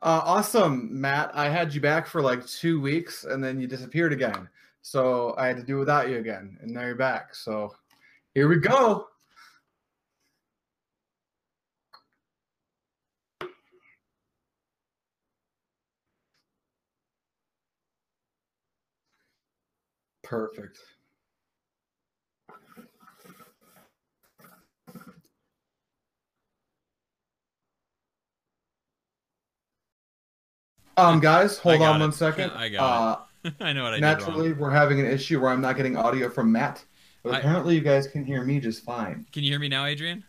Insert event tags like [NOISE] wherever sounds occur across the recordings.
Uh, awesome, Matt. I had you back for like two weeks and then you disappeared again. So I had to do without you again. And now you're back. So here we go. Perfect. Um, [LAUGHS] guys, hold on it. [LAUGHS] one second. I got uh. [LAUGHS] I know what I naturally, we're having an issue where I'm not getting audio from Matt, but I- apparently you guys can hear me just fine. Can you hear me now, Adrian?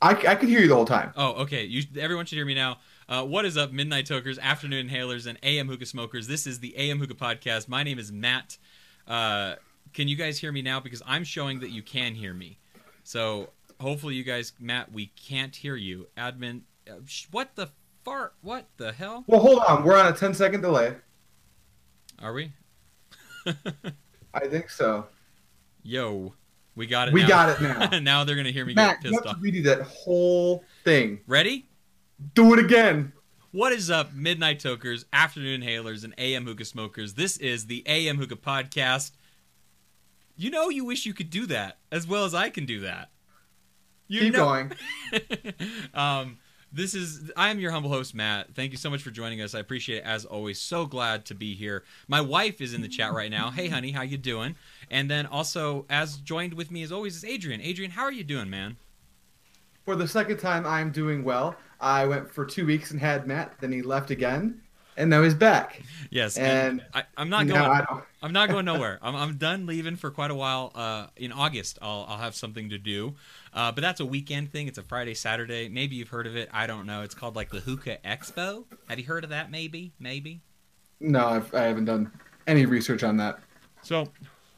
I, I could hear you the whole time. Oh, okay. You, everyone should hear me now. Uh, what is up, Midnight Tokers, Afternoon Inhalers, and AM Hookah Smokers? This is the AM Hookah Podcast. My name is Matt. Uh, can you guys hear me now? Because I'm showing that you can hear me. So hopefully you guys, Matt, we can't hear you. Admin, uh, sh- what the fart? What the hell? Well, hold on. We're on a 10 second delay. Are we? [LAUGHS] I think so. Yo, we got it. We now. got it now. [LAUGHS] now they're gonna hear me Matt, get you pissed have off. to redo that whole thing. Ready? Do it again. What is up, Midnight Tokers, Afternoon Inhalers, and AM Hookah Smokers? This is the AM Hookah Podcast. You know, you wish you could do that as well as I can do that. You Keep know- going. [LAUGHS] um, this is I am your humble host Matt. Thank you so much for joining us. I appreciate it as always. So glad to be here. My wife is in the chat right now. Hey, honey, how you doing? And then also, as joined with me as always, is Adrian. Adrian, how are you doing, man? For the second time, I'm doing well. I went for two weeks and had Matt, then he left again, and now he's back. Yes, And I, I'm not going. I'm not going [LAUGHS] nowhere. I'm, I'm done leaving for quite a while. Uh, in August, I'll, I'll have something to do. Uh, but that's a weekend thing. It's a Friday, Saturday. Maybe you've heard of it. I don't know. It's called like the Hookah Expo. Have you heard of that? Maybe, maybe. No, I've, I haven't done any research on that. So,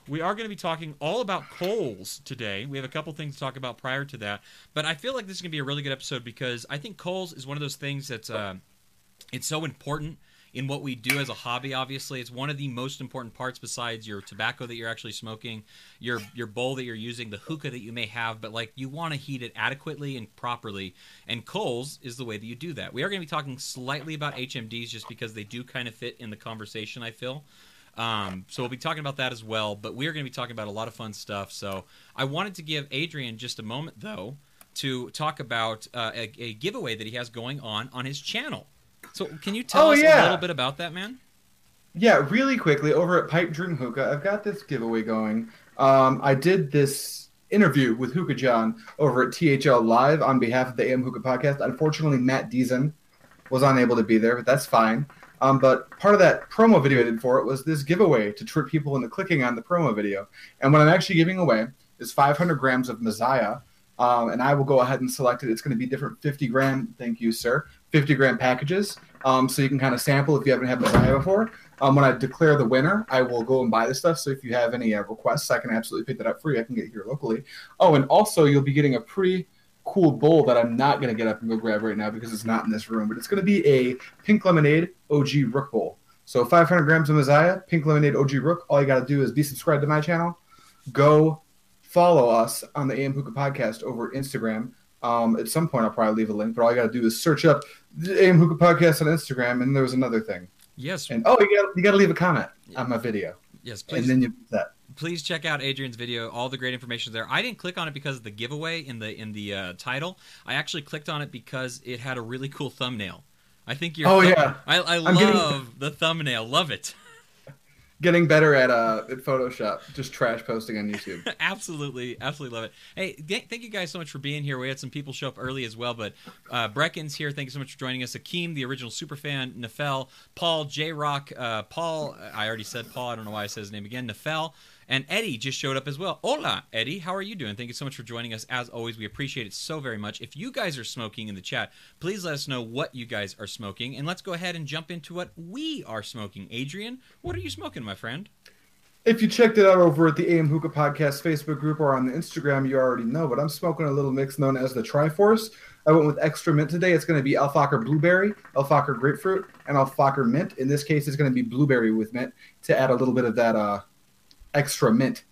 we are going to be talking all about coals today. We have a couple things to talk about prior to that, but I feel like this is going to be a really good episode because I think coals is one of those things that's uh, it's so important in what we do as a hobby. Obviously, it's one of the most important parts besides your tobacco that you're actually smoking, your your bowl that you're using, the hookah that you may have. But like you want to heat it adequately and properly, and coals is the way that you do that. We are going to be talking slightly about HMDs just because they do kind of fit in the conversation. I feel. Um, so we'll be talking about that as well, but we are going to be talking about a lot of fun stuff. So I wanted to give Adrian just a moment though to talk about uh, a, a giveaway that he has going on on his channel. So can you tell Oh, us a little bit about that, man? Yeah, really quickly over at Pipe Dream Hookah, I've got this giveaway going. Um, I did this interview with Hookah John over at THL Live on behalf of the AM Hookah podcast. Unfortunately, Matt Deason was unable to be there, but that's fine. Um, but part of that promo video I did for it was this giveaway to trick people into clicking on the promo video. And what I'm actually giving away is 500 grams of Messiah. Um, and I will go ahead and select it. It's going to be different 50 gram, thank you, sir, 50 gram packages. Um, so you can kind of sample if you haven't had Messiah before. Um, when I declare the winner, I will go and buy the stuff. So if you have any uh, requests, I can absolutely pick that up for you. I can get here locally. Oh, and also you'll be getting a pretty cool bowl that I'm not going to get up and go grab right now because it's not in this room. But it's going to be a Pink Lemonade OG Rook bowl. So 500 grams of Messiah, Pink Lemonade OG Rook. All you got to do is be subscribed to my channel. Go follow us on the AM Hookah podcast over Instagram. Um, at some point, I'll probably leave a link, but all you got to do is search up the AM Hookah podcast on Instagram, and there was another thing. Yes, And oh, you got you got to leave a comment on my video, yes, please. and then you that. please check out Adrian's video. All the great information there. I didn't click on it because of the giveaway in the in the uh, title. I actually clicked on it because it had a really cool thumbnail. I think you're. Oh, yeah. I, I I'm getting- love the thumbnail. Love it. [LAUGHS] Getting better at uh at Photoshop, just trash posting on YouTube. [LAUGHS] absolutely, absolutely love it. Hey, th- thank you guys so much for being here. We had some people show up early as well, but uh, Brecken's here. Thank you so much for joining us. Akeem, the original super fan, Nefel, Paul, J Rock, uh, Paul. I already said Paul. I don't know why I said his name again. Nefel. And Eddie just showed up as well. Hola, Eddie. How are you doing? Thank you so much for joining us. As always, we appreciate it so very much. If you guys are smoking in the chat, please let us know what you guys are smoking. And let's go ahead and jump into what we are smoking. Adrian, what are you smoking, my friend? If you checked it out over at the AM Hookah Podcast Facebook group or on the Instagram, you already know. But I'm smoking a little mix known as the Triforce. I went with extra mint today. It's going to be Al Fakher Blueberry, Al Fakher Grapefruit, and Al Fakher Mint. In this case, it's going to be blueberry with mint to add a little bit of that uh, extra mint.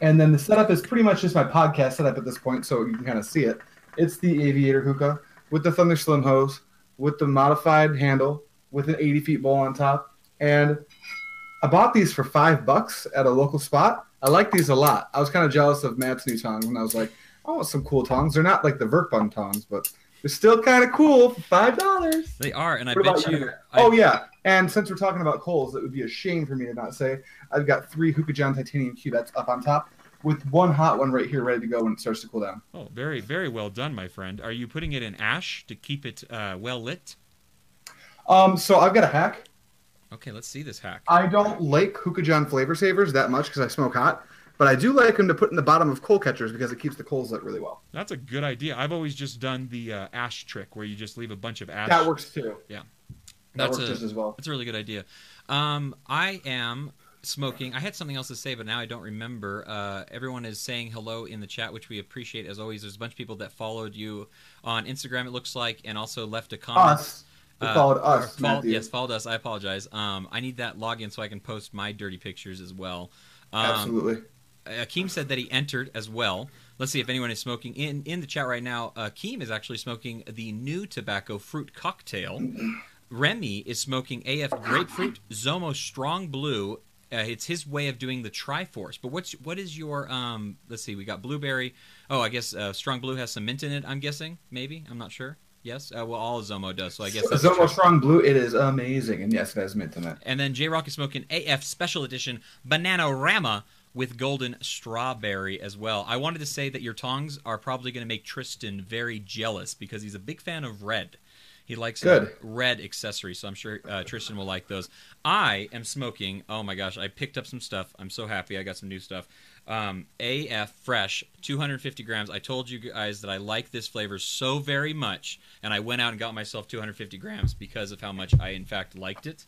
And then the setup is pretty much just my podcast setup at this point, so you can kind of see it. It's the Aviator Hookah with the Thunder Slim hose, with the modified handle with an 80 feet bowl on top. And I bought these for five bucks at a local spot. I like these a lot. I was kind of jealous of Matt's new tongs, and I was like, I want some cool tongs. They're not like the Werkbund tongs, but they're still kind of cool for five dollars. They are, and I What bet you. you? I- Oh yeah, and since we're talking about coals, it would be a shame for me to not say I've got three Hookah John titanium cubettes up on top, with one hot one right here ready to go when it starts to cool down. Oh, very, very well done, my friend. Are you putting it in ash to keep it uh, well lit? Um, so I've got a hack. Okay, let's see this hack. I don't like Hookah John flavor savers that much because I smoke hot, but I do like them to put in the bottom of coal catchers because it keeps the coals lit really well. That's a good idea. I've always just done the uh, ash trick where you just leave a bunch of ash. That works too. Yeah. That That's works a, just as well. That's a really good idea. Um, I am smoking. I had something else to say, but now I don't remember. Uh, everyone is saying hello in the chat, which we appreciate as always. There's a bunch of people that followed you on Instagram, it looks like, and also left a comment. Us. They Uh, followed us. follow- Matthew. yes, followed us. I apologize. Um, I need that login so I can post my dirty pictures as well. Um, Absolutely. Akeem said that he entered as well. Let's see if anyone is smoking in in the chat right now. Akeem is actually smoking the new tobacco fruit cocktail. Remy is smoking AF grapefruit Zomo strong blue. Uh, it's his way of doing the Triforce. But what's what is your um? Let's see. We got blueberry. Oh, I guess uh, strong blue has some mint in it. I'm guessing. Maybe. I'm not sure. Yes. Uh, well, all Zomo does. So I guess Zomo Strong Blue, it is amazing, and yes, it has mint in it. and then J Rock is smoking AF Special Edition Bananarama with golden strawberry as well. I wanted to say that your tongs are probably going to make Tristan very jealous because he's a big fan of red. He likes Good. red accessories, so I'm sure uh, Tristan will like those. I am smoking. Oh my gosh, I picked up some stuff. I'm so happy. I got some new stuff. Um, AF Fresh, 250 grams. I told you guys that I like this flavor so very much, and I went out and got myself 250 grams because of how much I, in fact, liked it.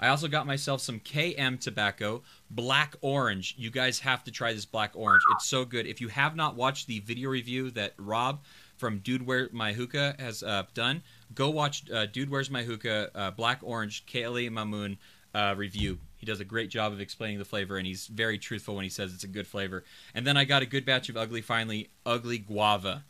I also got myself some KM tobacco, black orange. You guys have to try this black orange. It's so good. If you have not watched the video review that Rob from Dude Where My Hookah has uh, done, go watch uh, Dude Where's My Hookah uh, Black Orange Kaylee Mamoon uh, review. He does a great job of explaining the flavor, and he's very truthful when he says it's a good flavor. And then I got a good batch of Ugly Finally Ugly Guava.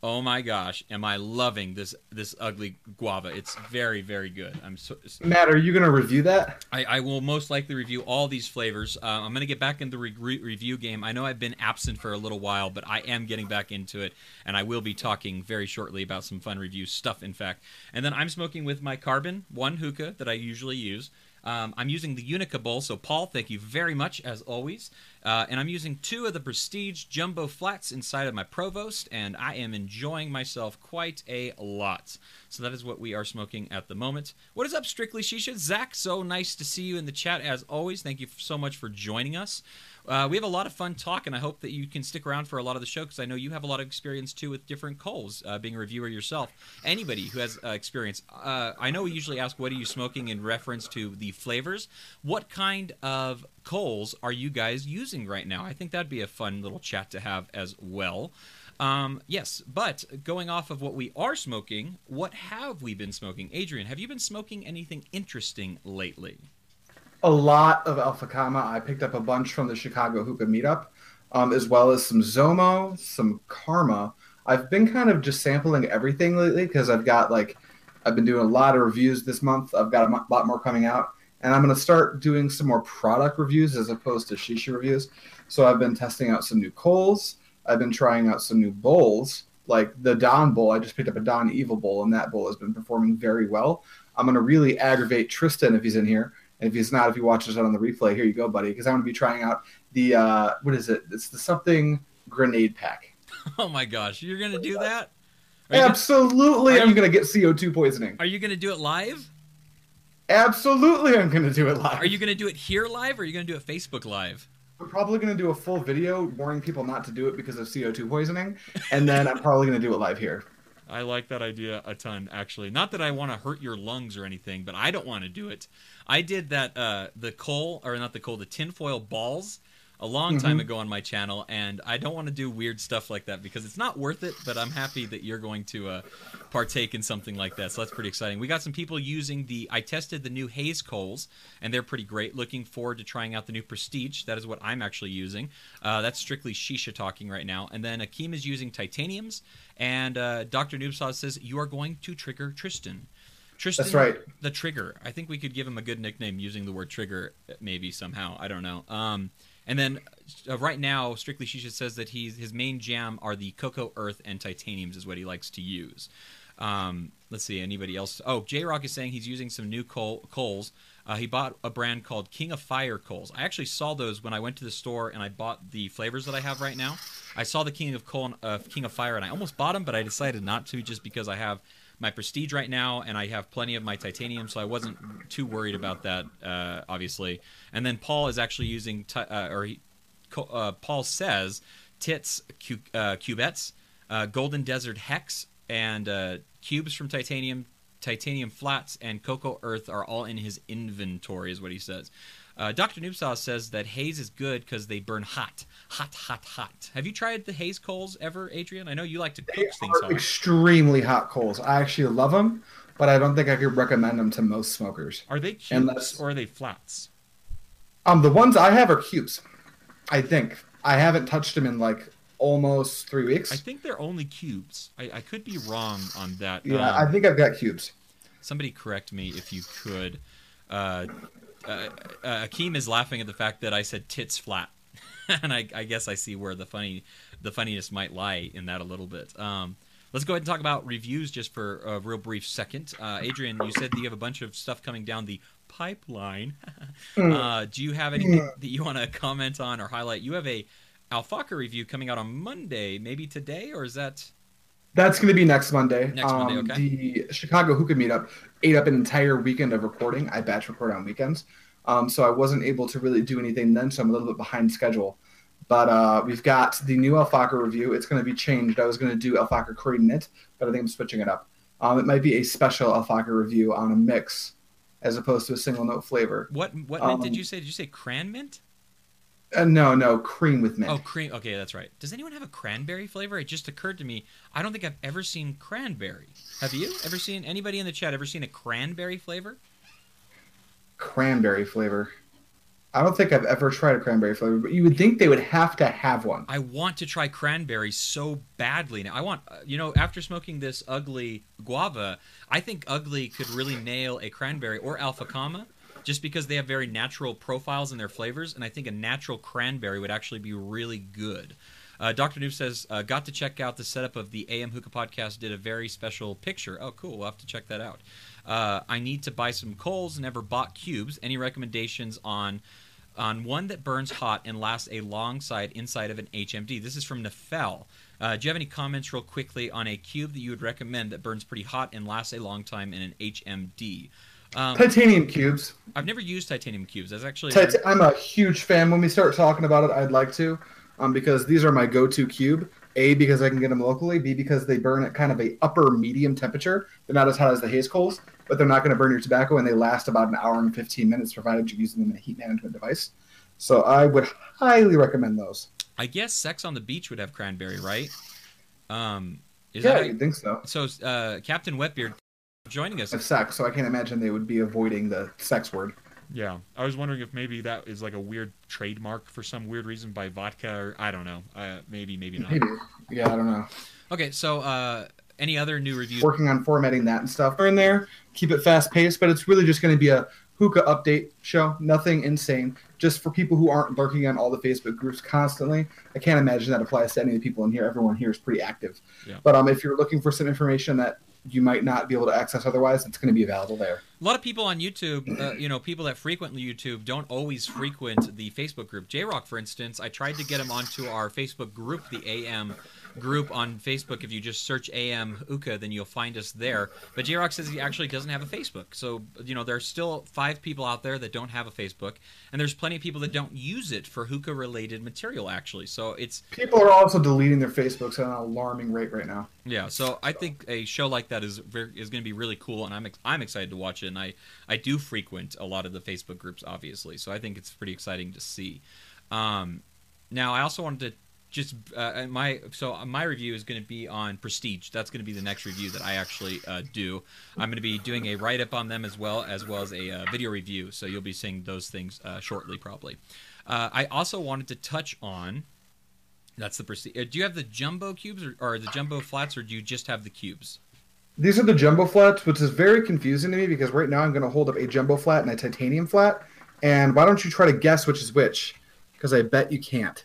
Oh my gosh, am I loving this this ugly guava? It's very very good. I'm so, Matt, are you going to review that? I, I will most likely review all these flavors. Uh, I'm going to get back into the re- re- review game. I know I've been absent for a little while, but I am getting back into it, and I will be talking very shortly about some fun review stuff, in fact. And then I'm smoking with my Carbon 1 hookah that I usually use. Um, I'm using the Unica bowl, so Paul, thank you very much, as always. Uh, and I'm using two of the Prestige Jumbo Flats inside of my Provost, and I am enjoying myself quite a lot. So that is what we are smoking at the moment. What is up, Strictly Shisha? Zach, so nice to see you in the chat as always. Thank you so much for joining us. Uh, we have a lot of fun talk, and I hope that you can stick around for a lot of the show because I know you have a lot of experience too with different coals, uh, being a reviewer yourself. Anybody who has uh, experience, uh, I know we usually ask, "What are you smoking?" in reference to the flavors. What kind of coals are you guys using right now? I think that'd be a fun little chat to have as well. Um, yes, but going off of what we are smoking, what have we been smoking? Adrian, have you been smoking anything interesting lately? A lot of Alpha Gamma. I picked up a bunch from the Chicago Hookah Meetup, um, as well as some Zomo, some Karma. I've been kind of just sampling everything lately because I've got like, I've been doing a lot of reviews this month. I've got a lot more coming out, and I'm going to start doing some more product reviews as opposed to shisha reviews. So I've been testing out some new coals. I've been trying out some new bowls, like the Don Bowl. I just picked up a Don Evil Bowl, and that bowl has been performing very well. I'm going to really aggravate Tristan if he's in here. And if he's not, if he watches it on the replay, here you go, buddy. Because I'm going to be trying out the, uh, what is it? It's the something grenade pack. [LAUGHS] Oh my gosh, you're gonna do that? You, gonna, Absolutely, I'm going to get CO2 poisoning. are you gonna do it live? Absolutely, I'm going to do it live. Are you gonna do it here live, or are you gonna do it Facebook live? I'm probably going to do a full video warning people not to do it because of CO2 poisoning. And then I'm probably going to do it live here. I like that idea a ton, actually. Not that I want to hurt your lungs or anything, but I don't want to do it. I did that, uh, the coal, or not the coal, the tinfoil balls a long time Mhm. ago on my channel, and I don't want to do weird stuff like that because it's not worth it, but I'm happy that you're going to uh, partake in something like that, so that's pretty exciting. We got some people using the, I tested the new Haze coals, and they're pretty great. Looking forward to trying out the new Prestige. That is what I'm actually using. Uh, that's strictly Shisha talking right now. And then Akeem is using titaniums, and uh, Dr. Noob Sauce says, You are going to trigger Tristan. Tristan, That's right. The Trigger. I think we could give him a good nickname using the word trigger, maybe somehow. I don't know. Um, and then uh, right now, Strictly Shisha says that he's his main jam are the Cocoa Earth and Titaniums is what he likes to use. Um, let's see, anybody else? Oh, J Rock is saying he's using some new coal, coals. Uh, he bought a brand called King of Fire coals. I actually saw those when I went to the store and I bought the flavors that I have right now. I saw the King of Coal, uh, King of Fire, and I almost bought them, but I decided not to just because I have my Prestige right now and I have plenty of my Titanium, so I wasn't too worried about that, uh, obviously. And then Paul is actually using, uh, or he, uh, Paul says, Tits cu- uh, Cubettes, uh, Golden Desert Hex, and uh, cubes from Titanium, Titanium Flats, and Cocoa Earth are all in his inventory, is what he says. Uh, Dr. Noob Sauce says that haze is good because they burn hot. Hot, hot, hot. Have you tried the haze coals ever, Adrian? I know you like to cook They things are extremely hot coals. I actually love them, but I don't think I could recommend them to most smokers. Are they cubes Unless- or are they flats? Um, the ones I have are cubes. I think I haven't touched them in like almost three weeks. I think they're only cubes. I, I could be wrong on that. yeah, Um, I think I've got cubes. Somebody correct me if you could. Uh, uh, uh, Akeem is laughing at the fact that I said tits flat, [LAUGHS] and I, I guess I see where the funny, the funniness might lie in that a little bit. Um, let's go ahead and talk about reviews just for a real brief second. Uh, Adrian, you said that you have a bunch of stuff coming down the pipeline. [LAUGHS] uh, do you have anything that you want to comment on or highlight? You have a Al Fakher review coming out on Monday, maybe today, or is that? That's going to be next Monday. Next Monday, Um, okay. The Chicago Hookah Meetup ate up an entire weekend of recording. I batch record on weekends, um, so I wasn't able to really do anything then. So I'm a little bit behind schedule. But uh, we've got the new Al Fakher review. It's going to be changed. I was going to do Al Fakher Curry Knit, but I think I'm switching it up. Um, it might be a special Al Fakher review on a mix, as opposed to a single note flavor. What what mint did Um, you say? Did you say cran mint? Uh, no, no, cream with mint. Oh, cream. Okay, that's right. Does anyone have a cranberry flavor? It just occurred to me. I don't think I've ever seen cranberry. Have you ever seen anybody in the chat ever seen a cranberry flavor? Cranberry flavor. I don't think I've ever tried a cranberry flavor, but you would think they would have to have one. I want to try cranberry so badly now. I want, uh, you know, after smoking this ugly guava, I think ugly could really nail a cranberry or alpha comma, just because they have very natural profiles in their flavors, and I think a natural cranberry would actually be really good. Uh, Dr. Noob says, uh, got to check out the setup of the AM Hookah podcast. Did a very special picture. Oh, cool. We'll have to check that out. Uh, I need to buy some coals. Never bought cubes. Any recommendations on on one that burns hot and lasts a long side inside of an HMD? This is from Nefel. Uh, do you have any comments, real quickly, on a cube that you would recommend that burns pretty hot and lasts a long time in an HMD? Um, Titanium cubes. I've never used titanium cubes. That's actually Tit- I'm a huge fan. When we start talking about it, I'd like to, um, because these are my go-to cube. A because I can get them locally. B because they burn at kind of a upper medium temperature. They're not as hot as the haze coals, but they're not going to burn your tobacco, and they last about an hour and 15 minutes, provided you're using them in a heat management device. So I would highly recommend those. I guess Sex on the Beach would have cranberry, right? Um, is yeah, you'd think so. so? Uh, Captain Wetbeard joining us. Of sex, so I can't imagine they would be avoiding the sex word. Yeah, I was wondering if maybe that is like a weird trademark for some weird reason by vodka, or I don't know. Uh, maybe, maybe not. Maybe. Yeah, I don't know. Okay, so uh, any other new reviews? working on formatting that and stuff. are in there, keep it fast paced, but it's really just going to be a hookah update show. Nothing insane. Just for people who aren't lurking on all the Facebook groups constantly. I can't imagine that applies to any of the people in here. Everyone here is pretty active. Yeah. But um, if you're looking for some information that you might not be able to access otherwise, it's going to be available there. A lot of people on YouTube, uh, you know, people that frequent YouTube don't always frequent the Facebook group. J Rock, for instance, I tried to get him onto our Facebook group, the AM group on Facebook. If you just search AM Hookah, then you'll find us there. But J Rock says he actually doesn't have a Facebook. So, you know, there's still five people out there that don't have a Facebook, and there's plenty of people that don't use it for hookah related material, actually. So it's People are also deleting their Facebooks at an alarming rate right now. yeah, so I think a show like that is very, is going to be really cool, and I'm ex- I'm excited to watch it. And I I do frequent a lot of the Facebook groups, obviously, so I think it's pretty exciting to see. Um, now I also wanted to just uh, my so my review is going to be on Prestige. That's going to be the next review that I actually uh, do. I'm going to be doing a write up on them as well as well as a uh, video review. So you'll be seeing those things uh, shortly, probably. Uh, I also wanted to touch on. That's the Prestige. Uh, do you have the jumbo cubes or, or the jumbo flats, or do you just have the cubes? These are the jumbo flats, which is very confusing to me because right now I'm going to hold up a jumbo flat and a titanium flat. And why don't you try to guess which is which? Because I bet you can't.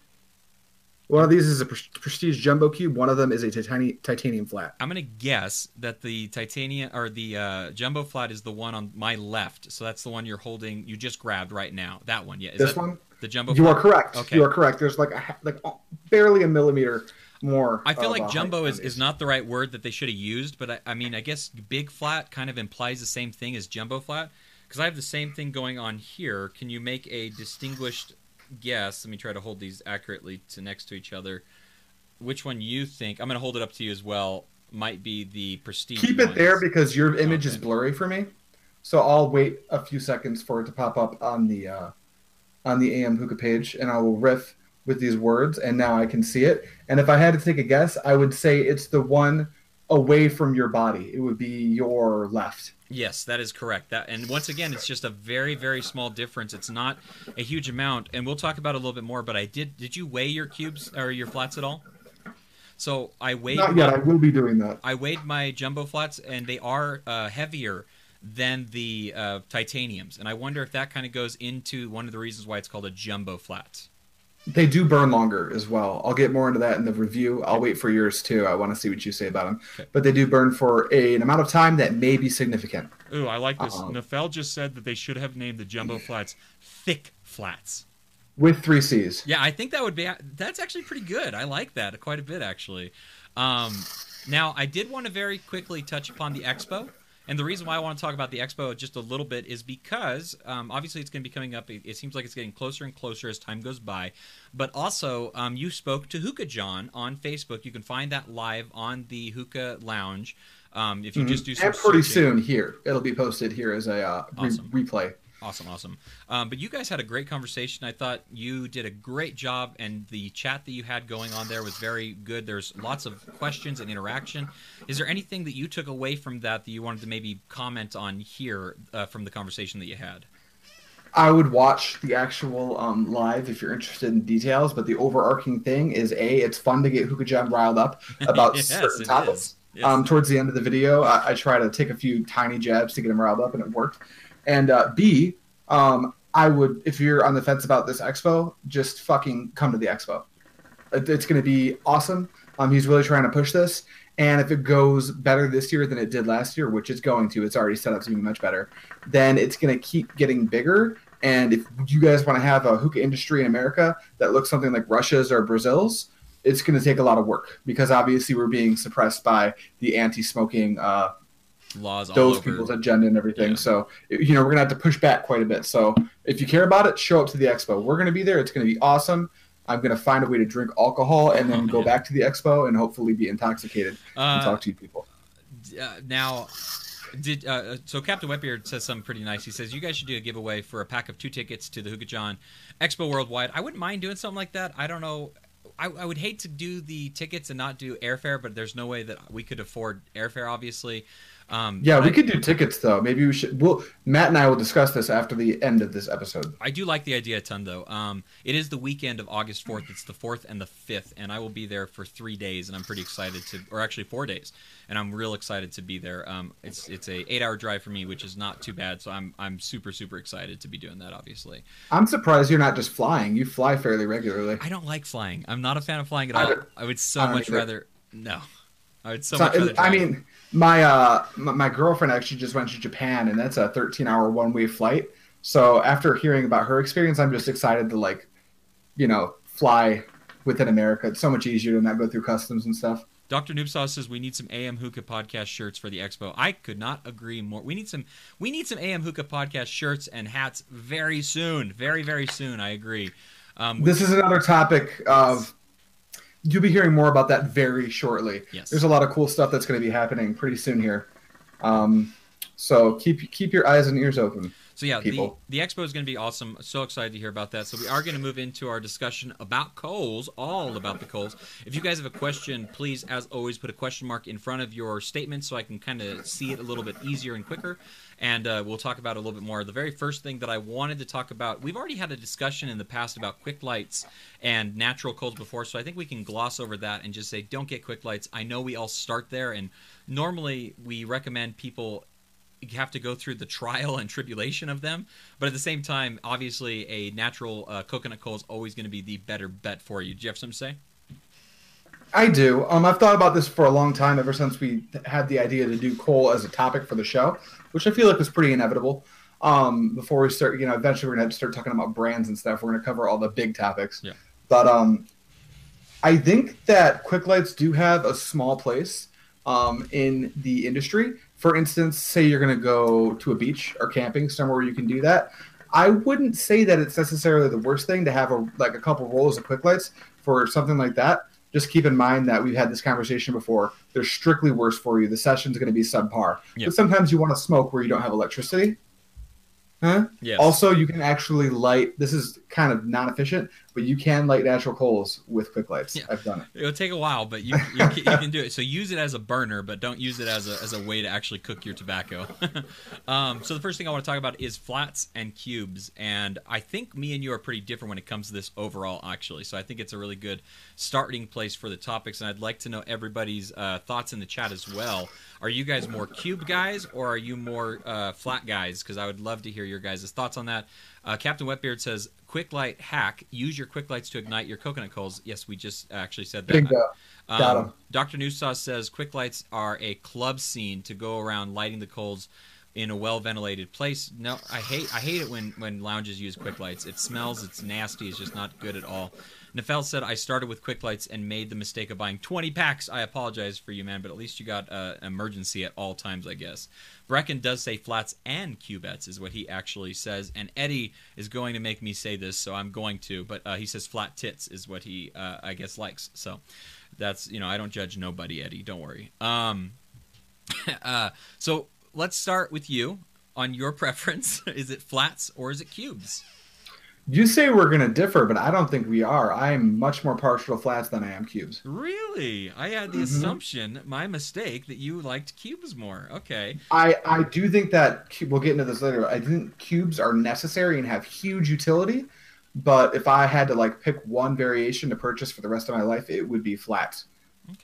One of these is a prestige jumbo cube. One of them is a titani- titanium flat. I'm gonna guess that the titanium or the uh, jumbo flat is the one on my left. So that's the one you're holding. You just grabbed right now. That one, yeah. Is this that one, the jumbo. You flat? are correct. Okay. You are correct. There's like a like barely a millimeter more. I feel like jumbo is, is not the right word that they should have used, but I, I mean, I guess big flat kind of implies the same thing as jumbo flat. Because I have the same thing going on here. Can you make a distinguished guess? Let me try to hold these accurately to next to each other. Which one you think? I'm going to hold it up to you as well. Might be the prestige. Keep it ones. there because your image is blurry for me. So I'll wait a few seconds for it to pop up on the uh, on the AM hookah page, and I will riff with these words, and now I can see it. And if I had to take a guess, I would say it's the one away from your body. It would be your left. Yes, that is correct. That and once again, it's just a very very small difference. It's not a huge amount, and we'll talk about it a little bit more. But I did. Did you weigh your cubes or your flats at all? So I weighed. Not yet. my- I will be doing that. I weighed my jumbo flats, and they are uh, heavier than the uh, titaniums. And I wonder if that kind of goes into one of the reasons why it's called a jumbo flat. They do burn longer as well. I'll get more into that in the review. I'll wait for yours too. I want to see what you say about them. Okay. But they do burn for a, an amount of time that may be significant. Ooh, I like this. Uh-oh. Nefel just said that they should have named the jumbo flats thick flats. With three C's. Yeah, I think that would be that's actually pretty good. I like that quite a bit actually. Um, now, I did want to very quickly touch upon the expo. And the reason why I want to talk about the expo just a little bit is because um, obviously it's going to be coming up. It, it seems like it's getting closer and closer as time goes by. But also, um, you spoke to Hookah John on Facebook. You can find that live on the Hookah Lounge. Um, if you just do some Mm-hmm. and pretty searching. soon here. It'll be posted here as a uh, re- replay. Awesome, awesome. Um, but you guys had a great conversation. I thought you did a great job, and the chat that you had going on there was very good. There's lots of questions and interaction. Is there anything that you took away from that that you wanted to maybe comment on here uh, from the conversation that you had? I would watch the actual um, live if you're interested in details, but the overarching thing is a it's fun to get Hookah John riled up about [LAUGHS] Yes, certain topics. Yes. Um, towards the end of the video, I, I try to take a few tiny jabs to get him riled up, and it worked. And uh, B, um, I would if you're on the fence about this expo, just fucking come to the expo. It- It's going to be awesome. Um, he's really trying to push this, and if it goes better this year than it did last year, which it's going to, it's already set up to be much better. Then it's going to keep getting bigger. And if you guys want to have a hookah industry in America that looks something like Russia's or Brazil's, it's going to take a lot of work because obviously we're being suppressed by the anti-smoking uh, Laws all those people's agenda and everything. Yeah. So you know we're gonna have to push back quite a bit. So if you care about it, show up to the expo. We're gonna be there. It's gonna be awesome. I'm gonna find a way to drink alcohol and then Oh, go [LAUGHS] man. back to the expo and hopefully be intoxicated and Uh, talk to you people. uh, now did uh, so captain wetbeard says something pretty nice he says you guys should do a giveaway for a pack of two tickets to the hookah john expo worldwide i wouldn't mind doing something like that i don't know I, I would hate to do the tickets and not do airfare but there's no way that we could afford airfare obviously um, Yeah, we I- could do tickets though. Maybe we should. We'll Matt and I will discuss this after the end of this episode. I do like the idea a ton, though. Um, it is the weekend of August 4th. It's the 4th and the 5th, and I will be there for three days, and I'm pretty excited to, or actually four days, and I'm real excited to be there. Um, it's it's a eight hour drive for me, which is not too bad, so I'm I'm super super excited to be doing that. Obviously, I'm surprised you're not just flying. You fly fairly regularly. I don't like flying. I'm not a fan of flying at all. don't- I would so I much either. rather no. I would so, So, much rather. I mean, my uh, my, girlfriend actually just went to Japan, and that's a 13 hour one way flight. So after hearing about her experience, I'm just excited to like, you know, fly within America. It's so much easier to not go through customs and stuff. Dr. Noob Sauce says we need some AM Hookah podcast shirts for the expo. I could not agree more. We need some we need some AM Hookah podcast shirts and hats very soon. Very very soon. I agree. Um, This is another topic of. You'll be hearing more about that very shortly. Yes. There's a lot of cool stuff that's going to be happening pretty soon here. Um, so keep keep your eyes and ears open. So yeah, people. the the expo is going to be awesome. So excited to hear about that. So we are going to move into our discussion about coals, all about the coals. If you guys have a question, please, as always, put a question mark in front of your statement so I can kind of see it a little bit easier and quicker. And uh, we'll talk about a little bit more. The very first thing that I wanted to talk about, we've already had a discussion in the past about quick lights and natural coals before, so I think we can gloss over that and just say don't get quick lights. I know we all start there, and normally we recommend people have to go through the trial and tribulation of them. But at the same time, obviously, a natural uh, coconut coal is always going to be the better bet for you. Do you have something to say? I do. Um, I've thought about this for a long time, ever since we had the idea to do coal as a topic for the show, which I feel like was pretty inevitable. Um, before we start, you know, eventually we're gonna start talking about brands and stuff. We're gonna cover all the big topics. Yeah. But um, I think that quick lights do have a small place um, in the industry. For instance, say you're gonna go to a beach or camping somewhere where you can do that. I wouldn't say that it's necessarily the worst thing to have a like a couple rolls of quick lights for something like that just keep in mind that we've had this conversation before. They're strictly worse for you. The session's going to be subpar. Yep. But sometimes you want to smoke where you don't have electricity. Huh? Yes. Also, you can actually light. This is kind of non-efficient, but you can light natural coals with quick lights. Yeah. I've done it. It'll take a while, but you, you, can, you can do it. So use it as a burner, but don't use it as a, as a way to actually cook your tobacco. [LAUGHS] um, so the first thing I want to talk about is flats and cubes, and I think me and you are pretty different when it comes to this overall, actually. So I think it's a really good starting place for the topics, and I'd like to know everybody's uh, thoughts in the chat as well. Are you guys more cube guys or are you more uh, flat guys? Because I would love to hear your guys' thoughts on that. Uh, Captain Wetbeard says, "Quick light hack: use your quick lights to ignite your coconut coals." Yes, we just actually said that. Bingo. Got Um, 'em. Dr. Noob Sauce says quick lights are a club scene to go around lighting the coals in a well ventilated place. No, I hate I hate it when when lounges use quick lights. It smells. It's nasty. It's just not good at all. Nefel said I started with quick lights and made the mistake of buying 20 packs. I apologize for you, man, but at least you got uh, emergency at all times, I guess. Brecken does say flats and cubettes is what he actually says, and Eddie is going to make me say this, so I'm going to. But uh, he says flat tits is what he uh, I guess likes. So that's you know I don't judge nobody, Eddie. Don't worry. Um, [LAUGHS] uh, so let's start with you on your preference. [LAUGHS] is it flats or is it cubes? You say we're going to differ, but I don't think we are. I am much more partial to flats than I am cubes. Really? I had the Mhm. assumption, my mistake, that you liked cubes more. Okay. I, I do think that we'll get into this later. I think cubes are necessary and have huge utility, but if I had to like pick one variation to purchase for the rest of my life, it would be flats.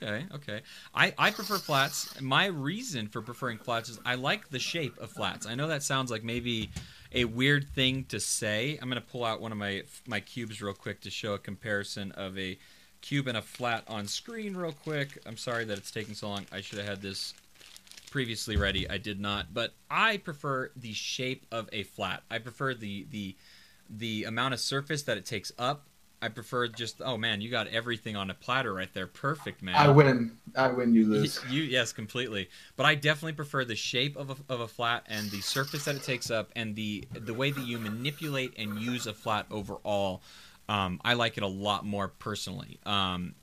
Okay, okay. I, I prefer flats. My reason for preferring flats is I like the shape of flats. I know that sounds like maybe a weird thing to say. I'm going to pull out one of my my cubes real quick to show a comparison of a cube and a flat on screen real quick. I'm sorry that it's taking so long. I should have had this previously ready. I did not. But I prefer the shape of a flat. I prefer the the the amount of surface that it takes up. I prefer just oh man, you got everything on a platter right there. Perfect, man. I win. I win. You lose. You yes, completely. But I definitely prefer the shape of a, of a flat and the surface that it takes up and the the way that you manipulate and use a flat overall. Um, I like it a lot more personally. Um,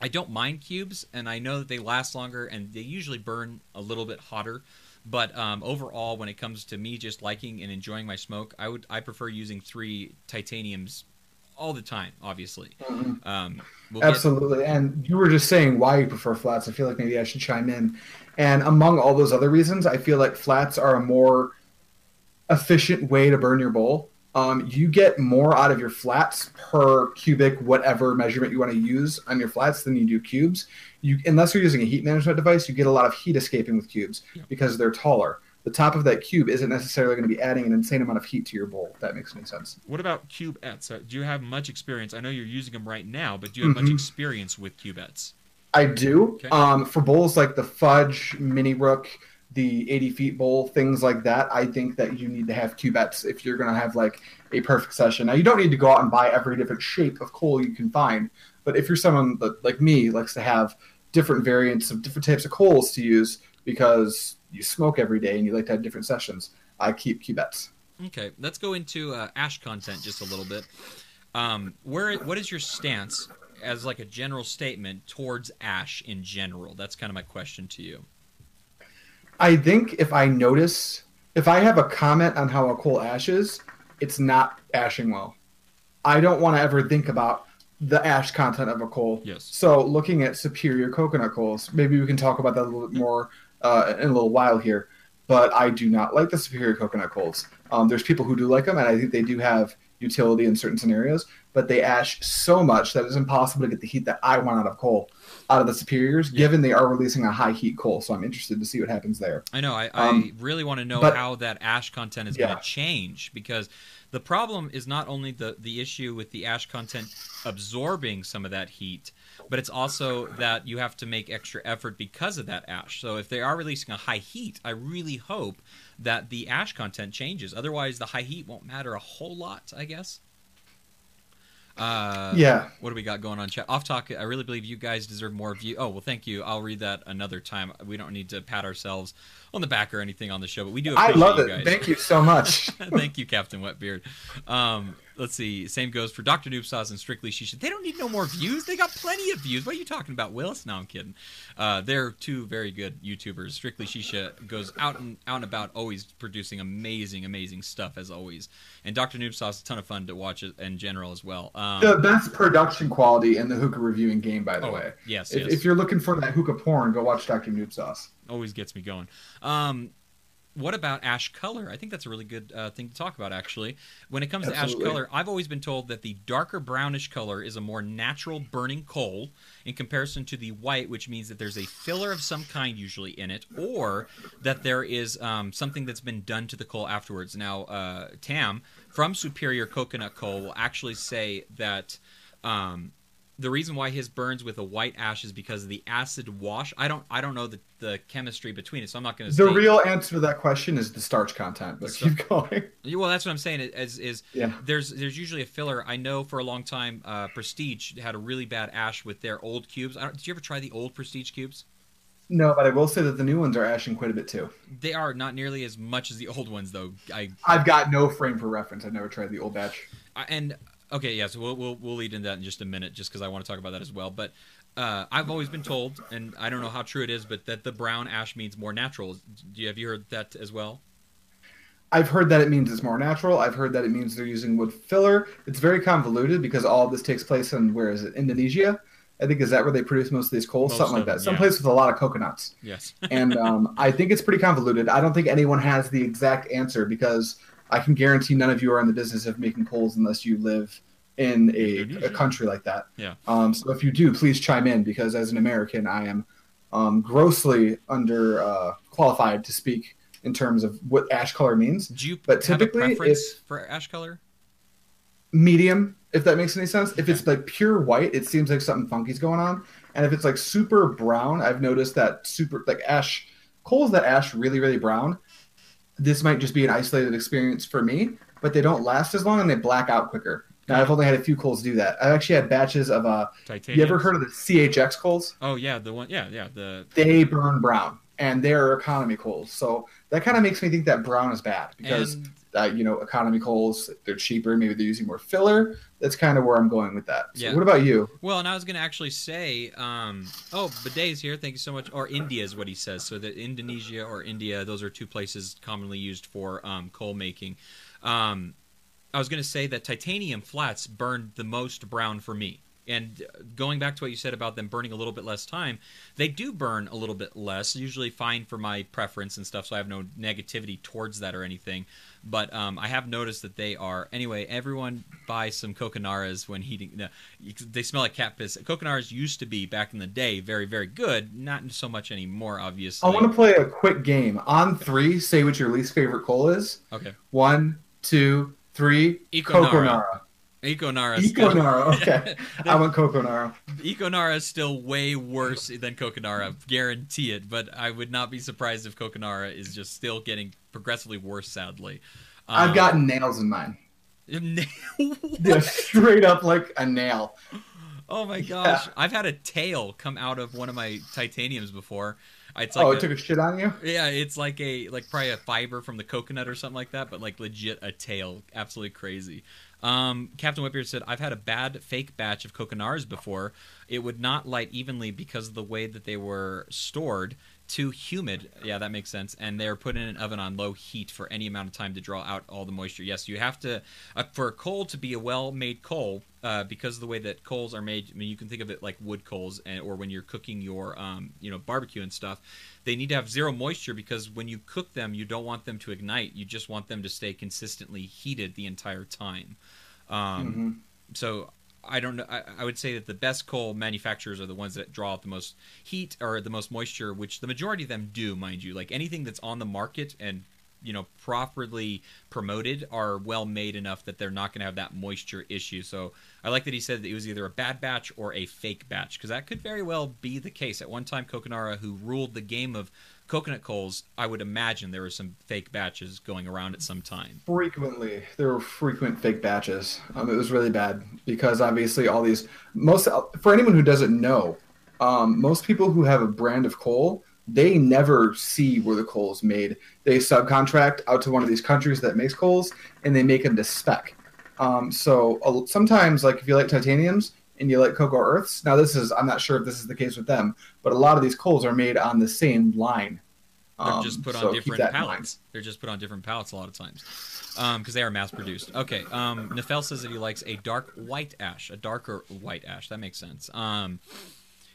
I don't mind cubes, and I know that they last longer and they usually burn a little bit hotter. But um, overall, when it comes to me just liking and enjoying my smoke, I would I prefer using three titaniums all the time. Obviously, Mhm. um, we'll get- Absolutely. And you were just saying why you prefer flats. I feel like maybe I should chime in. And among all those other reasons, I feel like flats are a more efficient way to burn your bowl. Um, you get more out of your flats per cubic, whatever measurement you want to use on your flats than you do cubes. You, unless you're using a heat management device, you get a lot of heat escaping with cubes Yeah. because they're taller. The top of that cube isn't necessarily going to be adding an insane amount of heat to your bowl. If that makes any sense. What about cubettes? Uh, Do you have much experience? I know you're using them right now, but do you have much Mhm. experience with cubettes? I do. Okay. Um, for bowls like the Fudge, Mini Rook, the 80 feet bowl, things like that, I think that you need to have cubettes if you're going to have like a perfect session. Now, you don't need to go out and buy every different shape of coal you can find, but if you're someone that, like me, likes to have different variants of different types of coals to use because you smoke every day and you like to have different sessions, I keep cubettes. Okay, let's go into uh, ash content just a little bit. Um, where what is your stance as like a general statement towards ash in general? That's kind of my question to you. I think if I notice if I have a comment on how a coal ashes, it's not ashing well. I don't want to ever think about the ash content of a coal. Yes. So looking at superior coconut coals, maybe we can talk about that a little bit more uh, in a little while here. But I do not like the superior coconut coals. Um, there's people who do like them, and I think they do have utility in certain scenarios. But they ash so much that it's impossible to get the heat that I want out of coal, out of the superiors, Yeah. given they are releasing a high heat coal. So I'm interested to see what happens there. I know. I, Um, I really want to know but- how that ash content is Yeah. going to change because the problem is not only the the issue with the ash content absorbing some of that heat, but it's also that you have to make extra effort because of that ash. So if they are releasing a high heat, I really hope that the ash content changes. Otherwise, the high heat won't matter a whole lot. I guess. Uh, yeah. what do we got going on chat off talk i really believe you guys deserve more view. Oh well thank you. I'll read that another time. We don't need to pat ourselves on the back or anything on the show but we do I love you it. guys Thank you so much. [LAUGHS] Thank you, Captain Wetbeard. Um, let's see. Same goes for Dr. Noob Sauce and Strictly Shisha. They don't need no more views. They got plenty of views. What are you talking about, Willis? No, I'm kidding. Uh, they're two very good YouTubers. Strictly Shisha goes out and out and about, always producing amazing, amazing stuff as always. And Dr. Noob Sauce, a ton of fun to watch in general as well. Um, the best production quality in the hookah reviewing game, by the oh, way. yes, If, yes. if you're looking for that hookah porn, go watch Dr. Noob Sauce. Always gets me going. Um, what about ash color? I think that's a really good uh, thing to talk about, actually. When it comes to ash color, I've always been told that the darker brownish color is a more natural burning coal in comparison to the white, which means that there's a filler of some kind usually in it, or that there is um, something that's been done to the coal afterwards. Now, uh, Tam from Superior Coconut Coal will actually say that. Um, the reason why his burns with a white ash is because of the acid wash. I don't I don't know the, the chemistry between it, so I'm not going to The real answer to that question is the starch content, but The keep [LAUGHS] going. well, that's what I'm saying. Is is Yeah. there's there's usually a filler. I know for a long time, uh, Prestige had a really bad ash with their old cubes. I don't, did you ever try the old Prestige cubes? No, but I will say that the new ones are ashing quite a bit too. They are not nearly as much as the old ones, though. I I've got no frame for reference. I've never tried the old batch. I- and okay, yeah. So we'll we'll, we'll lead into that in just a minute, just because I want to talk about that as well. But uh, I've always been told, and I don't know how true it is, but that the brown ash means more natural. Do you, have you heard that as well? I've heard that it means it's more natural. I've heard that it means they're using wood filler. It's very convoluted because all of this takes place in where is it? Indonesia. I think is that where they produce most of these coals, Most something like that. them, Some yeah. place with a lot of coconuts. Yes. [LAUGHS] and um, I think it's pretty convoluted. I don't think anyone has the exact answer because I can guarantee none of you are in the business of making coals unless you live in a, a country like that. Yeah. Um, so if you do, please chime in because as an American, I am um, grossly under uh, qualified to speak in terms of what ash color means. Do you But typically, preference for ash color? Medium, if that makes any sense. If it's like pure white, it seems like something funky's going on. And if it's like super brown, I've noticed that super like ash coals that ash really really brown. This might just be an isolated experience for me, but they don't last as long and they black out quicker. Now I've only had a few coals do that. I've actually had batches of uh. Titanium. You ever heard of the CHX coals? Oh yeah, the one. Yeah, yeah. The They burn brown, and they're economy coals. So that kind of makes me think that brown is bad because and uh, you know economy coals they're cheaper. Maybe they're using more filler. That's kind of where I'm going with that. So Yeah. what about you? well, and I was gonna actually say, um, oh, Bidet's here. Thank you so much. Or India is what he says. So that Indonesia or India, those are two places commonly used for um, coal making. Um, I was gonna say that titanium flats burned the most brown for me. And uh, going back to what you said about them burning a little bit less time, they do burn a little bit less. Usually fine for my preference and stuff, so I have no negativity towards that or anything. But um, I have noticed that they are anyway. Everyone buy some coconaras when heating. No, they smell like cat piss. Coconaras used to be back in the day very very good. Not so much anymore, obviously. I want to play a quick game. On three, say what your least favorite coal is. Okay, One, two, three. Econara. Coconara. Econara. is still- Econara. Okay. [LAUGHS] I want Coconara. Econara is still way worse than Coconara, guarantee it. But I would not be surprised if Coconara is just still getting progressively worse. Sadly, I've Um, got nails in mine. [LAUGHS] Yeah, straight up like a nail. Oh my gosh! I've had a tail come out of one of my titaniums before. It's like oh, a- it took a shit on you? yeah, it's like a like probably a fiber from the coconut or something like that, but like legit a tail. Absolutely crazy. Um, Captain Whipbeard said, "I've had a bad fake batch of coconars before. It would not light evenly because of the way that they were stored. Too humid. Yeah, that makes sense. And they're put in an oven on low heat for any amount of time to draw out all the moisture. Yes, you have to uh, for a coal to be a well-made coal uh, because of the way that coals are made. I mean, you can think of it like wood coals, and, or when you're cooking your um, you know barbecue and stuff. They need to have zero moisture because when you cook them, you don't want them to ignite. You just want them to stay consistently heated the entire time. Um, Mm-hmm. So I don't know. I, I would say that the best coal manufacturers are the ones that draw out the most heat or the most moisture, which the majority of them do, mind you. Like anything that's on the market and you know properly promoted are well made enough that they're not going to have that moisture issue. So I like that he said that it was either a bad batch or a fake batch because that could very well be the case. At one time, Coconara, who ruled the game of coconut coals, I would imagine there were some fake batches going around at some time. Frequently, there were frequent fake batches. Um, it was really bad because obviously all these most for anyone who doesn't know, um, most people who have a brand of coal, they never see where the coal is made. They subcontract out to one of these countries that makes coals, and they make them to spec. Um, so uh, sometimes, like if you like titaniums and you like cocoa earths, now this is I'm not sure if this is the case with them, but a lot of these coals are made on the same line. They're Um, just put so on keep different pallets. They're just put on different pallets a lot of times because they are mass produced. Okay. Um, Nefel says that he likes a dark white ash, a darker white ash. That makes sense. Um,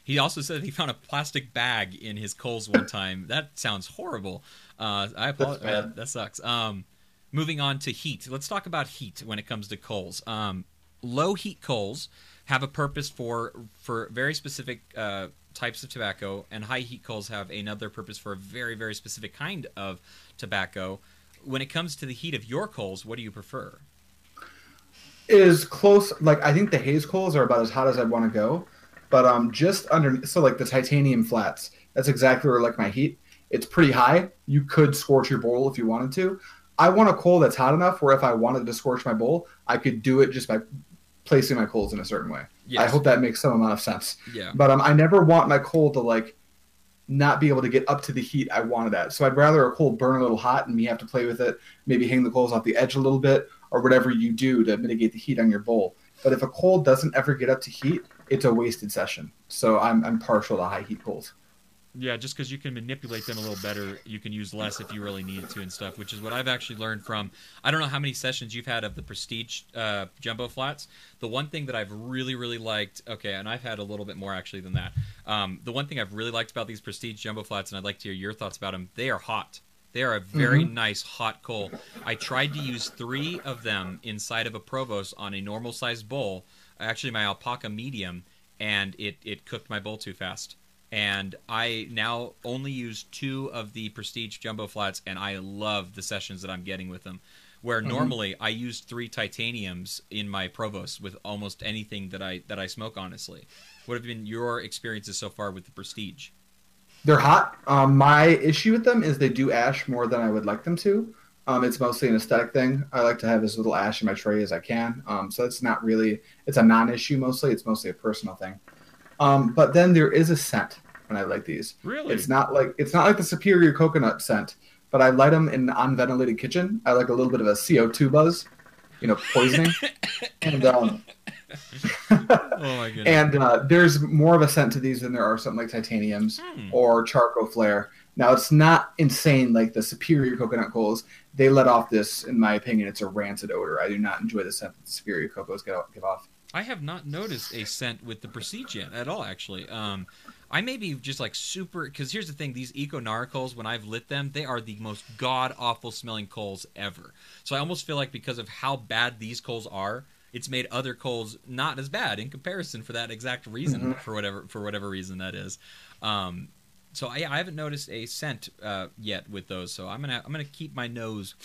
he also said he found a plastic bag in his coals one [LAUGHS] time. That sounds horrible. Uh, I apologize. that sucks. Um, moving on to heat. Let's talk about heat when it comes to coals. Um, low heat coals have a purpose for for very specific uh, types of tobacco, and high heat coals have another purpose for a very very specific kind of tobacco. When it comes to the heat of your coals, what do you prefer? is close. Like I think the haze coals are about as hot as I'd want to go, but um, just under so like the titanium flats. That's exactly where like my heat. It's pretty high. You could scorch your bowl if you wanted to. I want a coal that's hot enough where if I wanted to scorch my bowl, I could do it just by placing my coals in a certain way. I hope that makes some amount of sense. Yeah. But um, I never want my coal to like not be able to get up to the heat I wanted at. So I'd rather a coal burn a little hot and me have to play with it, maybe hang the coals off the edge a little bit, or whatever you do to mitigate the heat on your bowl. But if a coal doesn't ever get up to heat, it's a wasted session. So I'm I'm partial to high heat coals. Yeah, just because you can manipulate them a little better, you can use less if you really need to and stuff, which is what I've actually learned from. I don't know how many sessions you've had of the Prestige uh, Jumbo Flats. The one thing that I've really, really liked, okay, and I've had a little bit more actually than that. Um, the one thing I've really liked about these Prestige Jumbo Flats, and I'd like to hear your thoughts about them, they are hot. They are a very nice hot coal. I tried to use three of them inside of a Provost on a normal sized bowl, actually my Alpaca medium, and it, it cooked my bowl too fast. And I now only use two of the Prestige Jumbo Flats, and I love the sessions that I'm getting with them. Where normally I used three titaniums in my Provost with almost anything that I that I smoke. Honestly, what have been your experiences so far with the Prestige? They're hot. Um, my issue with them is they do ash more than I would like them to. Um, it's mostly an aesthetic thing. I like to have as little ash in my tray as I can. Um, so it's not really, it's a non-issue mostly. It's mostly a personal thing. Um, but then there is a scent when I light these. Really? It's not like it's not like the superior coconut scent, but I light them in an unventilated kitchen. I like a little bit of a CO2 buzz, you know, poisoning. [LAUGHS] and um, Oh my [LAUGHS] goodness! and uh, there's more of a scent to these than there are something like titaniums Hmm. or charcoal flare. Now it's not insane like the superior coconut coals. They let off this, in my opinion, it's a rancid odor. I do not enjoy the scent that the superior cocos get give off. I have not noticed a scent with the Prestige yet at all. Actually, um, I may be just like super. Because here's the thing: these Eco Nara coals, when I've lit them, they are the most god awful smelling coals ever. So I almost feel like because of how bad these coals are, it's made other coals not as bad in comparison for that exact reason. For whatever for whatever reason that is. Um, so I, I haven't noticed a scent uh, yet with those. So I'm gonna I'm gonna keep my nose